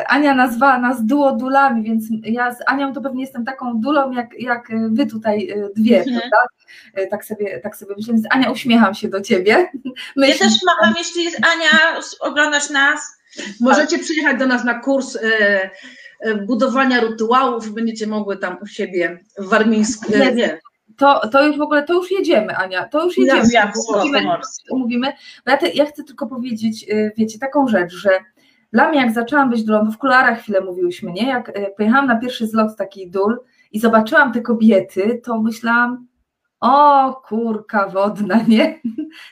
Ania nazwała nas duodulami, więc ja z Anią to pewnie jestem taką dulą, jak, jak wy tutaj e, dwie, mhm. prawda? E, tak sobie, tak sobie myślę. Więc Ania, uśmiecham się do ciebie. Myśl, ja też macham, jeśli jest Ania, oglądasz nas. Możecie przyjechać do nas na kurs. E, budowania rytuałów, będziecie mogły tam u siebie w Warmińsku. Nie, To, to już w ogóle, to już jedziemy, Ania, to już jedziemy. Ja, ja, umówimy. Bo ja, te, ja chcę tylko powiedzieć, y, wiecie, taką rzecz, że dla mnie jak zaczęłam być dulą, w kularach chwilę mówiłyśmy, nie? Jak, jak pojechałam na pierwszy zlot taki dul i zobaczyłam te kobiety, to myślałam, o kurka wodna, nie?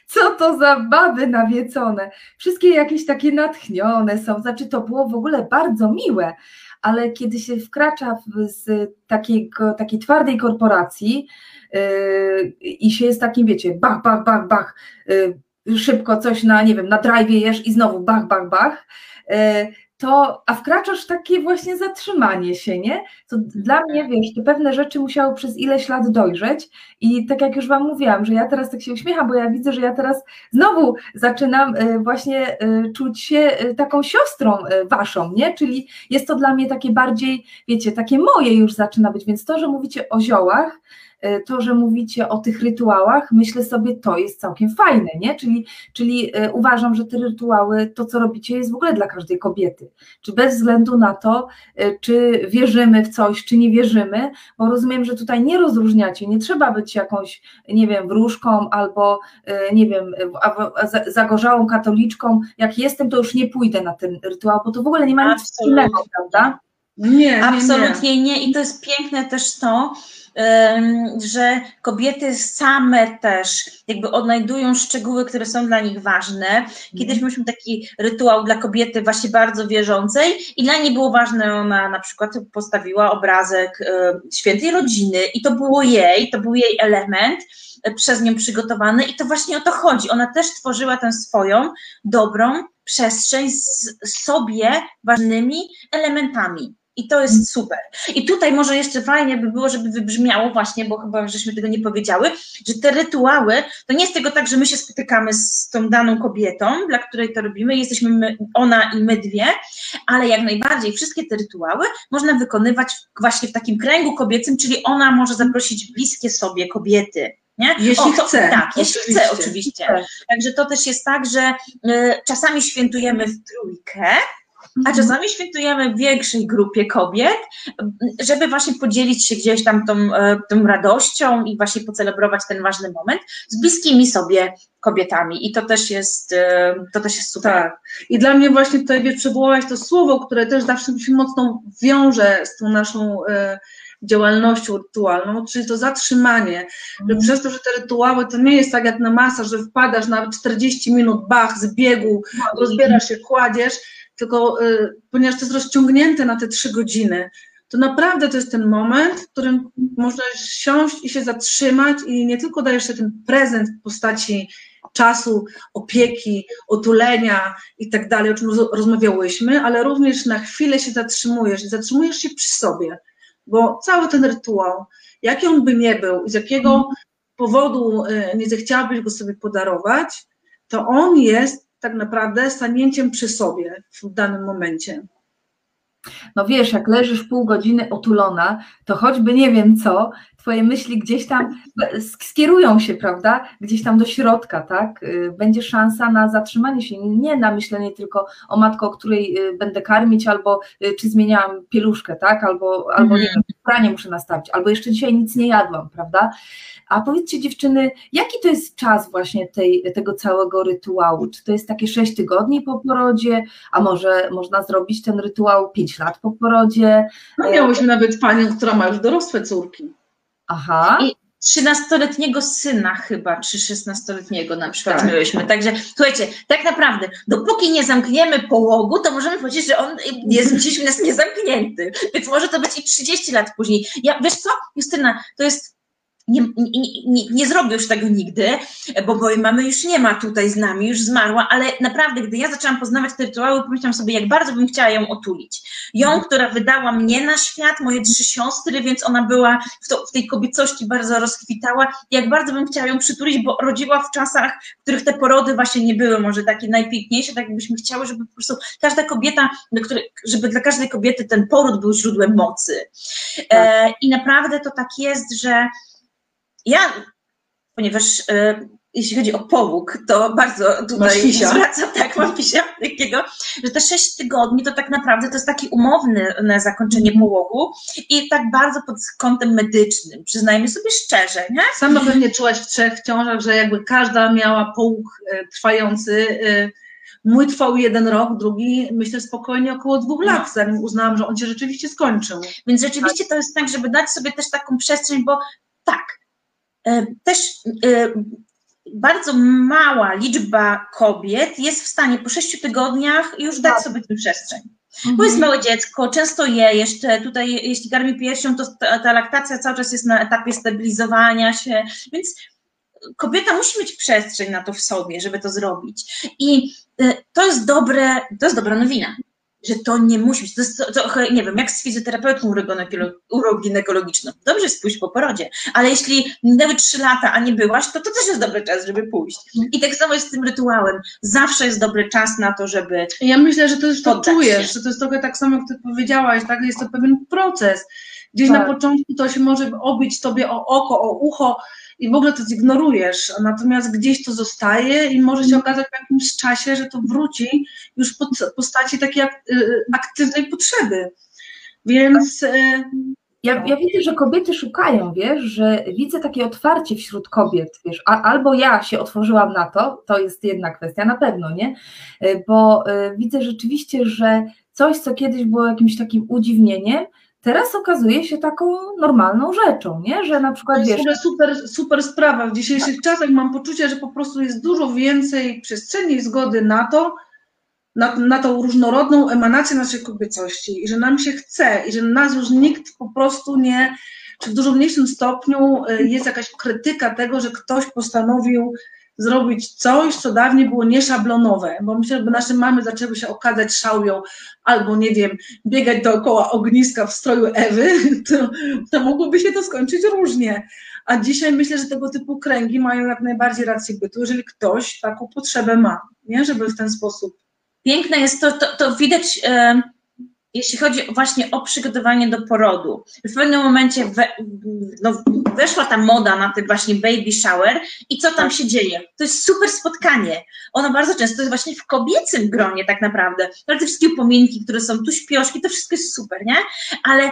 Co to za baby nawiecone? Wszystkie jakieś takie natchnione są, znaczy to było w ogóle bardzo miłe, ale kiedy się wkracza z takiego, takiej twardej korporacji yy, i się jest takim, wiecie, bach, bach, bach, bach, yy, szybko coś na, nie wiem, na drive jesz i znowu bach, bach, bach, yy, to, a wkraczasz takie właśnie zatrzymanie się, nie? To dla mnie, wiesz, te pewne rzeczy musiały przez ileś lat dojrzeć i tak jak już Wam mówiłam, że ja teraz tak się uśmiecham, bo ja widzę, że ja teraz znowu zaczynam y, właśnie y, czuć się y, taką siostrą Waszą, nie? Czyli jest to dla mnie takie bardziej, wiecie, takie moje już zaczyna być, więc to, że mówicie o ziołach, E, to, że mówicie o tych rytuałach, myślę sobie, to jest całkiem fajne, nie? Czyli, czyli e, uważam, że te rytuały, to co robicie, jest w ogóle dla każdej kobiety. Czy bez względu na to, e, czy wierzymy w coś, czy nie wierzymy, bo rozumiem, że tutaj nie rozróżniacie, nie trzeba być jakąś, nie wiem, wróżką albo, nie wiem, zagorzałą katoliczką. Jak jestem, to już nie pójdę na ten rytuał, bo to w ogóle nie ma nic wspólnego, prawda? Nie, Absolutnie nie. nie. I to jest piękne też to, że kobiety same też jakby odnajdują szczegóły, które są dla nich ważne. Kiedyś mhm. mieliśmy taki rytuał dla kobiety właśnie bardzo wierzącej i dla niej było ważne, ona na przykład postawiła obrazek świętej rodziny i to było jej, to był jej element e, przez nią przygotowany i to właśnie o to chodzi. Ona też tworzyła tę swoją dobrą przestrzeń z sobie ważnymi elementami. I to jest super. I tutaj może jeszcze fajnie by było, żeby wybrzmiało właśnie, bo chyba żeśmy tego nie powiedziały, że te rytuały, to nie jest tego tak, że my się spotykamy z tą daną kobietą, dla której to robimy, jesteśmy my, ona i my dwie, ale jak najbardziej wszystkie te rytuały można wykonywać właśnie w takim kręgu kobiecym, czyli ona może zaprosić bliskie sobie kobiety. Nie? Jeśli o, to, chce. Tak, jeśli chce, oczywiście. Także to też jest tak, że y, czasami świętujemy w trójkę, a czasami świętujemy w większej grupie kobiet, żeby właśnie podzielić się gdzieś tam tą, e, tą radością i właśnie pocelebrować ten ważny moment z bliskimi sobie kobietami i to też jest, e, to też jest super. Tak. I dla mnie właśnie tutaj wiesz, przywołałaś to słowo, które też zawsze mi się mocno wiąże z tą naszą e, działalnością rytualną, czyli to zatrzymanie, że mm. przez to, że te rytuały to nie jest tak jak na masa, że wpadasz na 40 minut, bach, z biegu, no, rozbierasz się, kładziesz, tylko y, ponieważ to jest rozciągnięte na te trzy godziny, to naprawdę to jest ten moment, w którym można siąść i się zatrzymać i nie tylko dajesz sobie ten prezent w postaci czasu, opieki, otulenia i tak dalej, o czym rozmawiałyśmy, ale również na chwilę się zatrzymujesz i zatrzymujesz się przy sobie, bo cały ten rytuał, jaki on by nie był i z jakiego powodu y, nie zechciałabyś go sobie podarować, to on jest tak naprawdę stanięciem przy sobie w danym momencie. No wiesz, jak leżysz pół godziny otulona, to choćby nie wiem co, twoje myśli gdzieś tam skierują się, prawda, gdzieś tam do środka, tak? Y, będzie szansa na zatrzymanie się, nie na myślenie tylko o matko, o której y, będę karmić, albo y, czy zmieniałam pieluszkę, tak? Albo, albo nie wiem, pranie muszę nastawić, albo jeszcze dzisiaj nic nie jadłam, prawda? A powiedzcie dziewczyny, jaki to jest czas właśnie tej, tego całego rytuału? Czy to jest takie 6 tygodni po porodzie, a może można zrobić ten rytuał 5 lat po porodzie? No miałyśmy nawet panią, która ma już dorosłe córki. Aha. I 13-letniego syna chyba, czy 16-letniego na przykład tak. mieliśmy. Także słuchajcie, tak naprawdę, dopóki nie zamkniemy połogu, to możemy powiedzieć, że on jest gdzieś u nas niezamknięty. Więc może to być i 30 lat później. Ja, wiesz co, Justyna, to jest nie, nie, nie, zrobię już tego nigdy, bo mojej mamy już nie ma tutaj z nami, już zmarła, ale naprawdę, gdy ja zaczęłam poznawać te rytuały, pomyślałam sobie, jak bardzo bym chciała ją otulić. Ją, mhm. która wydała mnie na świat, moje trzy siostry, więc ona była w, to, w tej kobiecości bardzo rozkwitała, jak bardzo bym chciała ją przytulić, bo rodziła w czasach, w których te porody właśnie nie były może takie najpiękniejsze, tak jakbyśmy chciały, żeby po prostu każda kobieta, żeby dla każdej kobiety ten poród był źródłem mocy. E, tak. I naprawdę to tak jest, że ja, ponieważ e, jeśli chodzi o powóg, to bardzo tutaj zwracam, tak, mam pisia takiego, że te sześć tygodni to tak naprawdę to jest taki umowny na zakończenie mhm. połogu i tak bardzo pod kątem medycznym, przyznajmy sobie szczerze, nie? Sama pewnie czułaś w trzech ciążach, że jakby każda miała połóg e, trwający, Mój trwał jeden rok, drugi myślę spokojnie około dwóch lat, no. zanim uznałam, że on się rzeczywiście skończył. Więc rzeczywiście to jest tak, żeby dać sobie też taką przestrzeń, bo tak, e, też e, bardzo mała liczba kobiet jest w stanie po sześciu tygodniach już dać tak. sobie tę przestrzeń. Mhm. Bo jest małe dziecko, często je jeszcze, tutaj jeśli karmi piersią, to ta, ta laktacja cały czas jest na etapie stabilizowania się, więc kobieta musi mieć przestrzeń na to w sobie, żeby to zrobić. I y, to jest dobre, to jest dobra nowina, że to nie musi być, to jest trochę, nie wiem, jak z fizjoterapeutką uroginekologiczną. Dobrze jest pójść po porodzie, ale jeśli minęły trzy lata, a nie byłaś, to to też jest dobry czas, żeby pójść. I tak samo jest z tym rytuałem. Zawsze jest dobry czas na to, żeby Ja myślę, że to już to czujesz, się. że to jest trochę tak samo, jak ty powiedziałaś, tak? Jest to pewien proces. Gdzieś tak. na początku to się może obić tobie o oko, o ucho, i w ogóle to zignorujesz, natomiast gdzieś to zostaje i może się okazać w jakimś czasie, że to wróci już w postaci takiej y, aktywnej potrzeby. Więc. Y, ja, ja widzę, że kobiety szukają, wiesz, że widzę takie otwarcie wśród kobiet, wiesz, a, albo ja się otworzyłam na to, to jest jedna kwestia, na pewno, nie? Y, bo widzę rzeczywiście, że coś, co kiedyś było jakimś takim udziwnieniem, teraz okazuje się taką normalną rzeczą, nie? że na przykład wiesz... To jest super, super sprawa. W dzisiejszych tak. czasach mam poczucie, że po prostu jest dużo więcej przestrzeni i zgody na to, na, na tą różnorodną emanację naszej kobiecości i że nam się chce i że nas już nikt po prostu nie, czy w dużo mniejszym stopniu y, jest jakaś krytyka tego, że ktoś postanowił zrobić coś, co dawniej było nieszablonowe, bo myślę, że nasze mamy zaczęły się okazać szałwią albo, nie wiem, biegać dookoła ogniska w stroju Ewy, to, to mogłoby się to skończyć różnie. A dzisiaj myślę, że tego typu kręgi mają jak najbardziej rację bytu, jeżeli ktoś taką potrzebę ma, nie? żeby w ten sposób. Piękne jest to, to, to widać. Yy jeśli chodzi właśnie o przygotowanie do porodu. W pewnym momencie we, no, weszła ta moda na ten właśnie baby shower i co tam się dzieje? To jest super spotkanie. Ono bardzo często jest właśnie w kobiecym gronie tak naprawdę. Ale te wszystkie upominki, które są tu śpioszki, to wszystko jest super, nie? Ale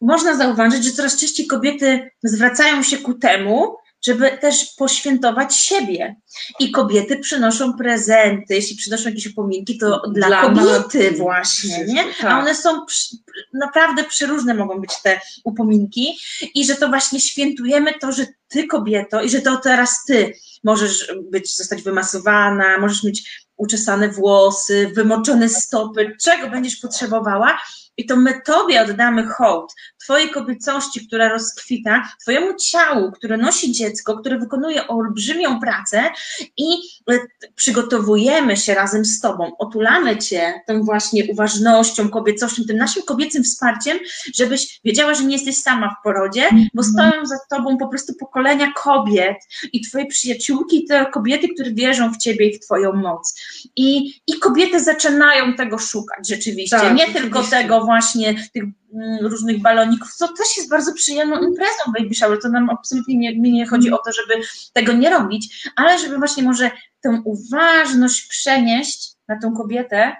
można zauważyć, że coraz częściej kobiety zwracają się ku temu, żeby też poświętować siebie. I kobiety przynoszą prezenty, jeśli przynoszą jakieś upominki, to dla, dla kobiety właśnie, nie? A tak. one są przy, naprawdę przeróżne mogą być te upominki i że to właśnie świętujemy to, że ty kobieto i że to teraz ty możesz być, zostać wymasowana, możesz mieć uczesane włosy, wymoczone stopy, czego będziesz potrzebowała, i to my Tobie oddamy hołd, Twojej kobiecości, która rozkwita, Twojemu ciału, które nosi dziecko, które wykonuje olbrzymią pracę i e, przygotowujemy się razem z Tobą, otulamy Cię tą właśnie uważnością, kobiecością, tym naszym kobiecym wsparciem, żebyś wiedziała, że nie jesteś sama w porodzie, bo mhm. stoją za Tobą po prostu pokolenia kobiet i Twoje przyjaciółki, te kobiety, które wierzą w Ciebie i w Twoją moc. I, i kobiety zaczynają tego szukać rzeczywiście, tak, nie tylko tego właśnie tych mm, różnych baloników, co też jest bardzo przyjemną imprezą baby shower, to nam absolutnie nie, mi nie chodzi o to, żeby tego nie robić, ale żeby właśnie może tę uważność przenieść na tą kobietę,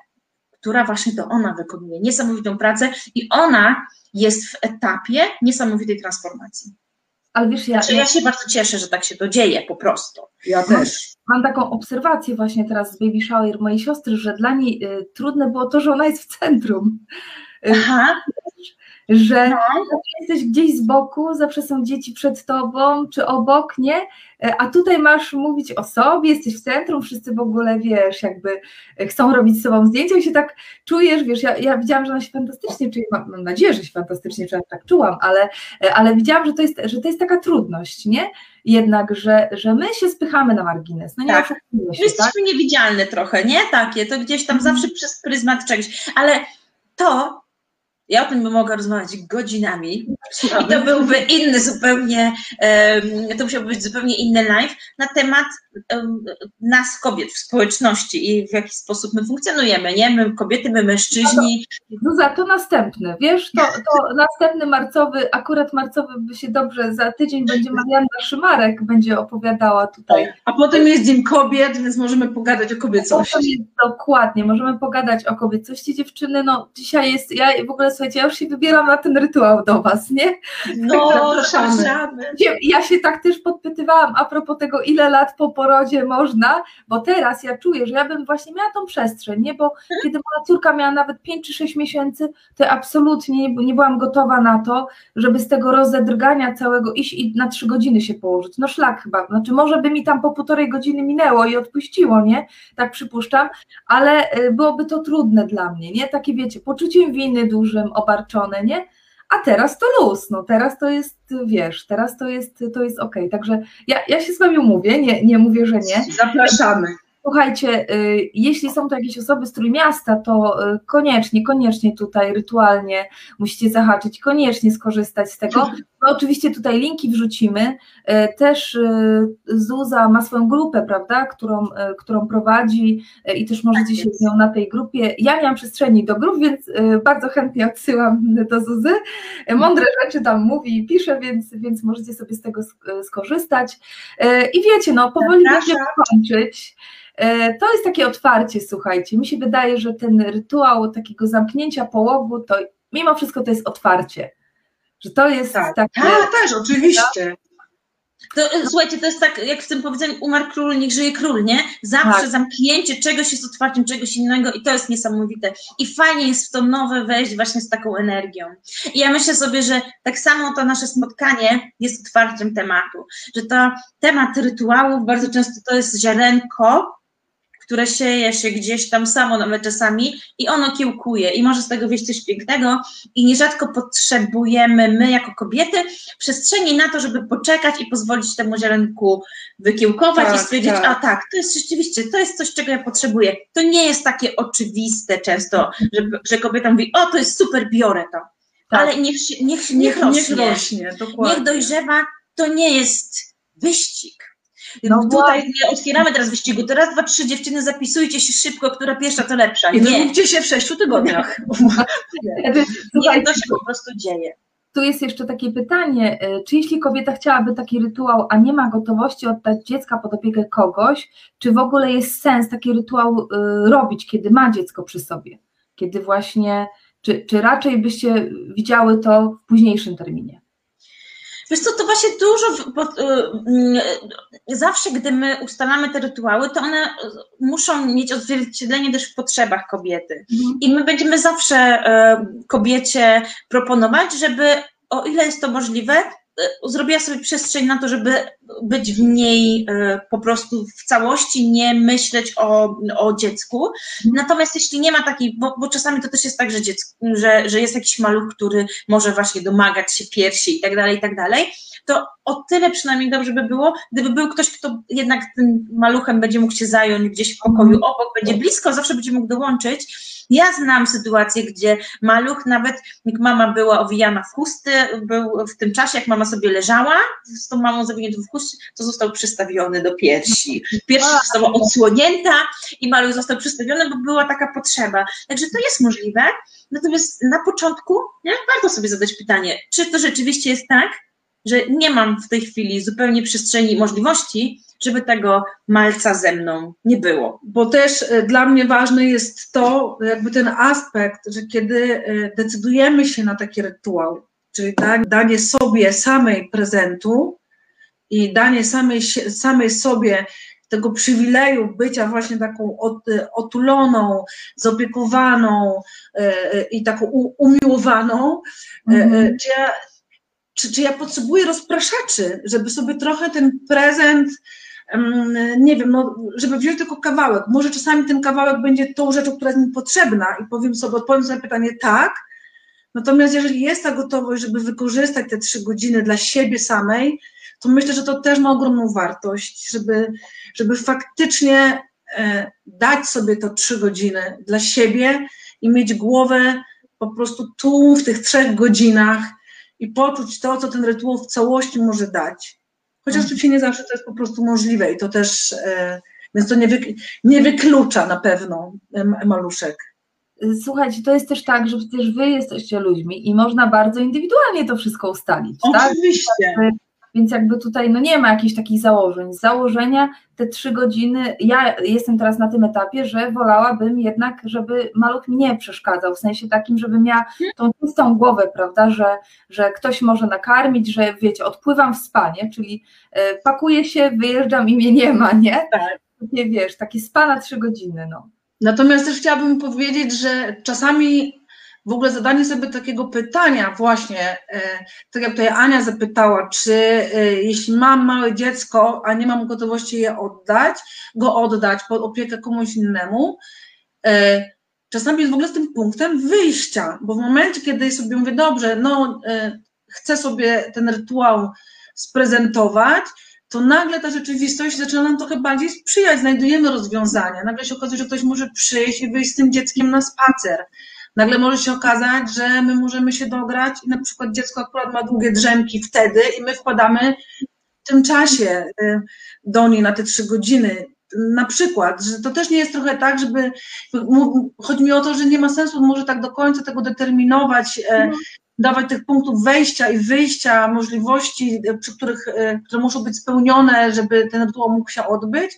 która właśnie to ona wykonuje niesamowitą pracę i ona jest w etapie niesamowitej transformacji. Ale wiesz, ja, znaczy, ja się bardzo cieszę, że tak się to dzieje po prostu. Ja też. Mam taką obserwację właśnie teraz z Baby Shower mojej siostry, że dla niej y, trudne było to, że ona jest w centrum. Aha. że no. jesteś gdzieś z boku, zawsze są dzieci przed tobą, czy obok, nie? E, a tutaj masz mówić o sobie, jesteś w centrum, wszyscy w ogóle, wiesz, jakby chcą robić z sobą zdjęcia i się tak czujesz, wiesz, ja, ja widziałam, że ona się fantastycznie czuje, mam, mam nadzieję, że się fantastycznie czuje, tak czułam, ale, ale widziałam, że to, jest, że to jest taka trudność, nie? Jednak, że, że my się spychamy na margines, no nie tak. się, My jesteśmy tak? niewidzialne trochę, nie? Takie, to gdzieś tam mhm. zawsze przez pryzmat czegoś, ale to ja o tym bym mogła rozmawiać godzinami i to byłby inny zupełnie, to musiałby być zupełnie inny live na temat nas, kobiet w społeczności i w jaki sposób my funkcjonujemy, nie? My kobiety, my mężczyźni. No za to następny, wiesz, to, to następny marcowy, akurat marcowy by się dobrze, za tydzień będzie Marianna Szymarek, będzie opowiadała tutaj. A potem jest Dzień Kobiet, więc możemy pogadać o kobiecości. Dokładnie, możemy pogadać o kobiecości dziewczyny, no dzisiaj jest, ja w ogóle słuchajcie, ja już się wybieram na ten rytuał do Was, nie? No, tak, zapraszamy. Ja się tak też podpytywałam a propos tego, ile lat po porodzie można, bo teraz ja czuję, że ja bym właśnie miała tą przestrzeń, nie? Bo kiedy moja córka miała nawet 5 czy 6 miesięcy, to ja absolutnie nie, byłam gotowa na to, żeby z tego rozedrgania całego iść i na 3 godziny się położyć. No szlak chyba, znaczy może by mi tam po półtorej godziny minęło i odpuściło, nie? Tak przypuszczam, ale y, byłoby to trudne dla mnie, nie? Takie wiecie, poczuciem winy dużym, obarczone, nie? A teraz to luz, no teraz to jest, wiesz, teraz to jest, to jest okej. Okay. Także ja, ja się z wami umówię, nie, nie mówię, że nie. Zapraszamy. Słuchajcie, y, jeśli są to jakieś osoby z Trójmiasta, to y, koniecznie, koniecznie tutaj rytualnie musicie zahaczyć, koniecznie skorzystać z tego. My oczywiście tutaj linki wrzucimy. Y, też Zuza ma swoją grupę, prawda, którą, którą prowadzi i też możecie tak się z nią na tej grupie. Ja nie mam przestrzeni do grup, więc bardzo chętnie odsyłam do Zuzy. Mądre rzeczy tam mówi i pisze, więc, więc możecie sobie z tego skorzystać. I wiecie, no powoli będziemy kończyć. E, to jest takie otwarcie, słuchajcie. Mi się wydaje, że ten rytuał takiego zamknięcia połogu, to mimo wszystko to jest otwarcie. Że to jest tak. takie. Tak, też, oczywiście. To, słuchajcie, to jest tak, jak w tym powiedzeniu, umarł król, niech żyje król, nie? Zawsze tak. zamknięcie czegoś jest otwarciem czegoś innego i to jest niesamowite. I fajnie jest w to nowe wejść właśnie z taką energią. I ja myślę sobie, że tak samo to nasze spotkanie jest otwarciem tematu, że to temat rytuałów bardzo często to jest ziarenko, które sieje się gdzieś tam samo nawet czasami i ono kiełkuje i może z tego wyjść coś pięknego i nierzadko potrzebujemy my jako kobiety przestrzeni na to, żeby poczekać i pozwolić temu ziarenku wykiełkować tak, i stwierdzić, tak. a tak, to jest rzeczywiście, to jest coś, czego ja potrzebuję. To nie jest takie oczywiste często, że, że kobieta mówi, o to jest super, biorę to. Tak. Ale niech, niech, niech, niech rośnie, niech, rośnie niech dojrzewa, to nie jest wyścig no Tutaj nie otwieramy teraz wyścigu. Teraz dwa, trzy dziewczyny, zapisujcie się szybko, która pierwsza to lepsza. I nie. się w sześciu tygodniach. nie, to się po prostu dzieje. Tu jest jeszcze takie pytanie, e, czy jeśli kobieta chciałaby taki rytuał, a nie ma gotowości oddać dziecka pod opiekę kogoś, czy w ogóle jest sens taki rytuał e, robić, kiedy ma dziecko przy sobie? Kiedy właśnie, czy, czy raczej byście widziały to w późniejszym terminie? Wiesz co, to właśnie dużo, bo, y, mm, zawsze gdy my ustalamy te rytuały, to one muszą mieć odzwierciedlenie też w potrzebach kobiety. Mhm. I my będziemy zawsze y, kobiecie proponować, żeby o ile jest to możliwe, y, zrobiła sobie przestrzeń na to, żeby być w niej po prostu w całości, nie myśleć o, o dziecku. Natomiast jeśli nie ma takiej, bo, bo czasami to też jest tak, że, dziecko, że, że jest jakiś maluch, który może właśnie domagać się piersi i tak dalej, i tak dalej, to o tyle przynajmniej dobrze by było, gdyby był ktoś, kto jednak tym maluchem będzie mógł się zająć gdzieś w pokoju obok, będzie blisko, zawsze będzie mógł dołączyć. Ja znam sytuację, gdzie maluch, nawet jak mama była owijana w chusty, był w tym czasie, jak mama sobie leżała z tą mamą zawiniętą w chusty, to został przystawiony do piersi. Pierś została odsłonięta i maluch został przystawiony, bo była taka potrzeba. Także to jest możliwe. Natomiast na początku nie, warto sobie zadać pytanie, czy to rzeczywiście jest tak, że nie mam w tej chwili zupełnie przestrzeni możliwości, żeby tego malca ze mną nie było. Bo też e, dla mnie ważny jest to, jakby ten aspekt, że kiedy e, decydujemy się na taki rytuał, czyli danie sobie samej prezentu i danie samej, samej sobie tego przywileju bycia właśnie taką otuloną, zopiekowaną i taką umiłowaną, mhm. czy, ja, czy, czy ja potrzebuję rozpraszaczy, żeby sobie trochę ten prezent nie wiem, no, żeby wziąć tylko kawałek. Może czasami ten kawałek będzie tą rzeczą, która jest mi potrzebna i powiem sobie, odpowiem sobie na pytanie tak, natomiast jeżeli jest ta gotowość, żeby wykorzystać te trzy godziny dla siebie samej, to myślę, że to też ma ogromną wartość, żeby, żeby faktycznie e, dać sobie to trzy godziny dla siebie i mieć głowę po prostu tu, w tych trzech godzinach i poczuć to, co ten rytuał w całości może dać. Chociaż mhm. oczywiście nie zawsze to jest po prostu możliwe i to też, e, więc to nie, wy, nie wyklucza na pewno maluszek. Słuchajcie, to jest też tak, że przecież wy jesteście ludźmi i można bardzo indywidualnie to wszystko ustalić. Tak? Oczywiście. Tak? Więc jakby tutaj no nie ma jakichś takich założeń. Z założenia te trzy godziny, ja jestem teraz na tym etapie, że wolałabym jednak, żeby maluch mi nie przeszkadzał, w sensie takim, żeby miała tą czystą głowę, prawda, że, że ktoś może nakarmić, że wiecie, odpływam w spanie, czyli e, pakuję się, wyjeżdżam i mnie nie ma, nie? Tak. Nie wiesz, takie spa na trzy godziny, no. Natomiast też chciałabym powiedzieć, że czasami w ogóle zadanie sobie takiego pytania właśnie, e, tak jak tutaj Ania zapytała, czy e, jeśli mam małe dziecko, a nie mam gotowości je oddać, go oddać pod opiekę komuś innemu, e, czasami jest w ogóle z tym punktem wyjścia, bo w momencie, kiedy sobie mówię, dobrze, no chcę sobie ten rytuał sprezentować, to nagle ta rzeczywistość zaczyna nam trochę bardziej sprzyjać, znajdujemy rozwiązania. Nagle się okazuje, że ktoś może przyjść i wyjść z tym dzieckiem na spacer. Nagle może się okazać, że my możemy się dograć i na przykład dziecko akurat ma długie drzemki wtedy i my wkładamy w tym czasie y, do niej na te trzy godziny. Na przykład, że to też nie jest trochę tak, żeby. Chodzi mi o to, że nie ma sensu może tak do końca tego determinować, mhm. dawać tych punktów wejścia i wyjścia, możliwości, e, przy których, które muszą być spełnione, żeby ten rytuał mógł się odbyć,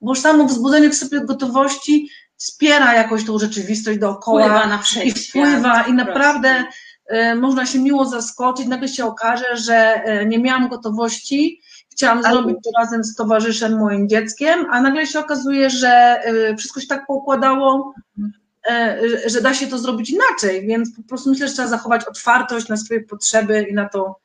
bo już samo wzbudzenie w sobie gotowości wspiera jakoś tą rzeczywistość dookoła wpływa na i wpływa i naprawdę y, można się miło zaskoczyć, nagle się okaże, że y, nie miałam gotowości, chciałam Ale... zrobić to razem z towarzyszem, moim dzieckiem, a nagle się okazuje, że y, wszystko się tak poukładało, że da się to zrobić inaczej, więc po prostu myślę, że trzeba zachować otwartość na swoje potrzeby i na to,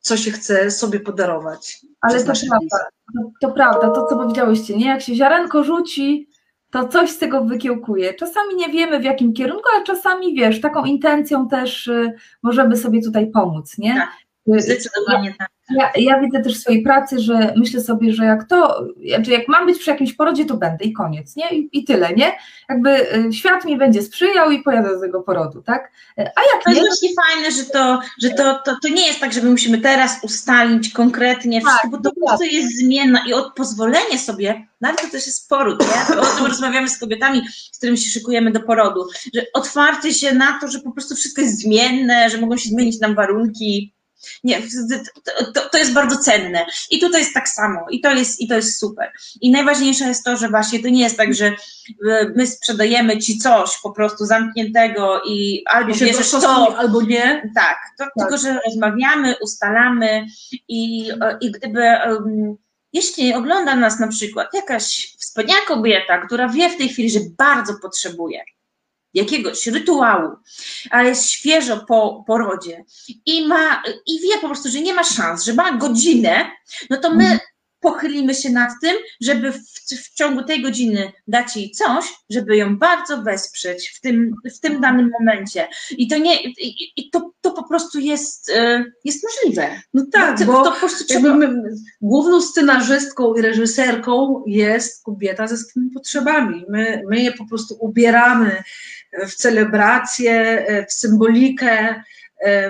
co się chce sobie podarować. Ale to prawda, to, to prawda, to co powiedziałyście, nie? Jak się ziarenko rzuci, to coś z tego wykiełkuje. Czasami nie wiemy w jakim kierunku, ale czasami wiesz, taką intencją też y, możemy sobie tutaj pomóc, nie? Tak, zdecydowanie tak. Ja, ja, widzę też w swojej pracy, że myślę sobie, że jak to, znaczy jak mam być przy jakimś porodzie, to będę i koniec, nie? I, i tyle, nie? Jakby y, świat mi będzie sprzyjał i pojadę do tego porodu, tak? A jak to nie? To jest właśnie fajne, że, to, że to, to, to nie jest tak, że my musimy teraz ustalić konkretnie wszystko, tak, bo to po prostu jest zmienna i od pozwolenie sobie, nawet to też jest poród, nie? O tym rozmawiamy z kobietami, z którymi się szykujemy do porodu, że otwarcie się na to, że po prostu wszystko jest zmienne, że mogą się zmienić nam warunki, nie, to, to, jest bardzo cenne. I tutaj jest tak samo. I to jest, I to jest super. I najważniejsze jest to, że właśnie to nie jest tak, że e, my sprzedajemy ci coś po prostu zamkniętego i albo I bierzesz to, albo nie. Tak, to, tak, tylko że rozmawiamy, ustalamy i, e, i gdyby. Um, jeśli ogląda nas na przykład jakaś wspaniała kobieta, która wie w tej chwili, że bardzo potrzebuje jakiegoś rytuału, ale jest świeżo po porodzie i ma, i wie po prostu, że nie ma szans, że ma godzinę, no to my mhm. pochylimy się nad tym, żeby w, w, ciągu tej godziny dać jej coś, żeby ją bardzo wesprzeć w tym, w tym danym momencie. I to nie, i, i to, to po prostu jest, e, jest możliwe. No tak, to, bo to po prostu trzeba... my, główną scenarzystką i reżyserką jest kobieta ze swoimi potrzebami. My, my je po prostu ubieramy w celebrację, w symbolikę,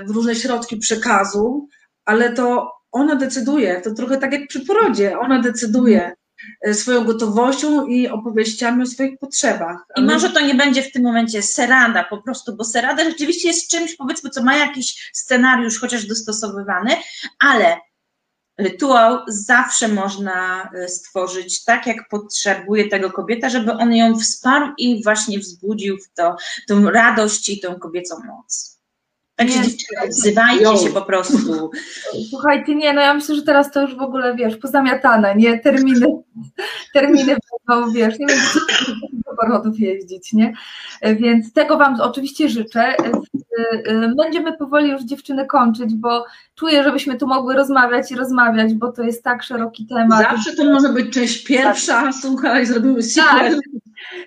w różne środki przekazu, ale to ona decyduje, to trochę tak jak przy porodzie, ona decyduje swoją gotowością i opowieściami o swoich potrzebach. I może to nie będzie w tym momencie serada po prostu, bo serada rzeczywiście jest czymś, powiedzmy, co ma jakiś scenariusz chociaż dostosowywany, ale rytuał zawsze można e, stworzyć tak, jak potrzebuje tego kobieta, żeby on ją wsparł i właśnie wzbudził w to tą radość i tą kobiecą moc. Także dziewczyny, wzywajcie się po prostu. Słuchajcie, nie, no ja myślę, że teraz to już w ogóle, wiesz, pozamiatane, nie? Terminy, terminy będą, wiesz, nie do porodów jeździć, nie? Więc tego Wam oczywiście życzę. Będziemy powoli już dziewczyny kończyć, bo czuję, żebyśmy tu mogły rozmawiać i rozmawiać, bo to jest tak szeroki temat. Zawsze to może być część pierwsza, słuchaj, zrobimy sequel. Tak,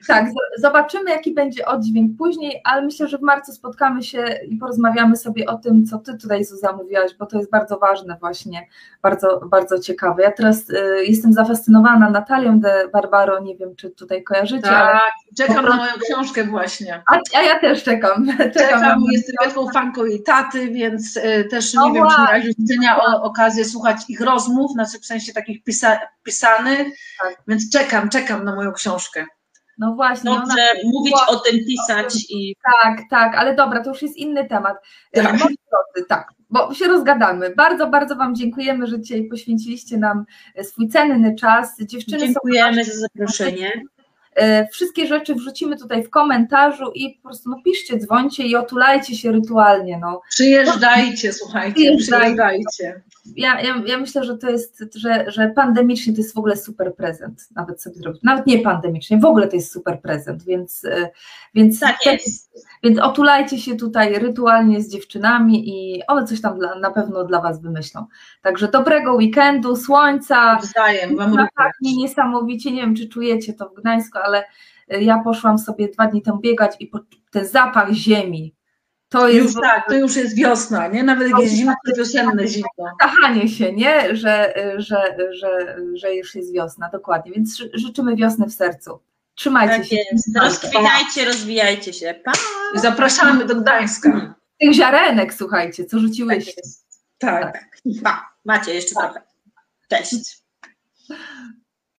z- zobaczymy, jaki będzie oddźwięk później, ale myślę, że w marcu spotkamy się i porozmawiamy sobie o tym, co Ty tutaj, Zuza, mówiłaś, bo to jest bardzo ważne właśnie, bardzo, bardzo ciekawe. Ja teraz y, jestem zafascynowana Natalią de Barbaro, nie wiem, czy tutaj kojarzycie. Tak, czekam na moją książkę właśnie. A, a ja też czekam. czekam, Czekam, na- jestem wielką fanką jej taty, więc y, też No nie wiem, czy miałaś już widzenia o, okazję słuchać ich rozmów, znaczy w sensie takich pisa, pisanych, Tak. więc czekam, czekam na moją książkę. No właśnie, ona... Dobrze, mówić o tym, pisać i Tak, tak, ale dobra, to już jest inny temat. E, Tak. Moi drodzy, tak, bo się rozgadamy. Bardzo, bardzo Wam dziękujemy, że dzisiaj poświęciliście nam e, swój cenny czas. Dziewczyny dziękujemy za zaproszenie. E, Wszystkie rzeczy wrzucimy tutaj w komentarzu i po prostu no, piszcie, dzwońcie i otulajcie się rytualnie. No. Przyjeżdżajcie, słuchajcie, Przyjeżdżajcie. przyjeżdżajcie. Ja, ja, ja myślę, że to jest, że, że pandemicznie to jest w ogóle super prezent, nawet sobie zrobić. Nawet nie pandemicznie, w ogóle to jest super prezent, więc, e, więc, Tak jest. więc otulajcie się tutaj rytualnie z dziewczynami i one coś tam dla, na pewno dla Was wymyślą. Także dobrego weekendu, słońca, Wzajem, wam niesamowicie, nie wiem czy czujecie to w Gdańsku, ale y, ja poszłam sobie dwa dni temu biegać i po, ten zapach ziemi, to Już jest tak, to już jest wiosna, nie? Nawet jak jest zima, to wiosenne zimno. kochanie się, nie? Że, y, że, że, że już jest wiosna, dokładnie, więc ży- życzymy wiosny w sercu. Trzymajcie Tak się. jest. Rozkwijajcie, rozwijajcie się. Pa! Zapraszamy do Gdańska. Tych ziarenek, słuchajcie, co Tak rzuciłyście. jest. Tak. Pa! Macie jeszcze trochę. Cześć.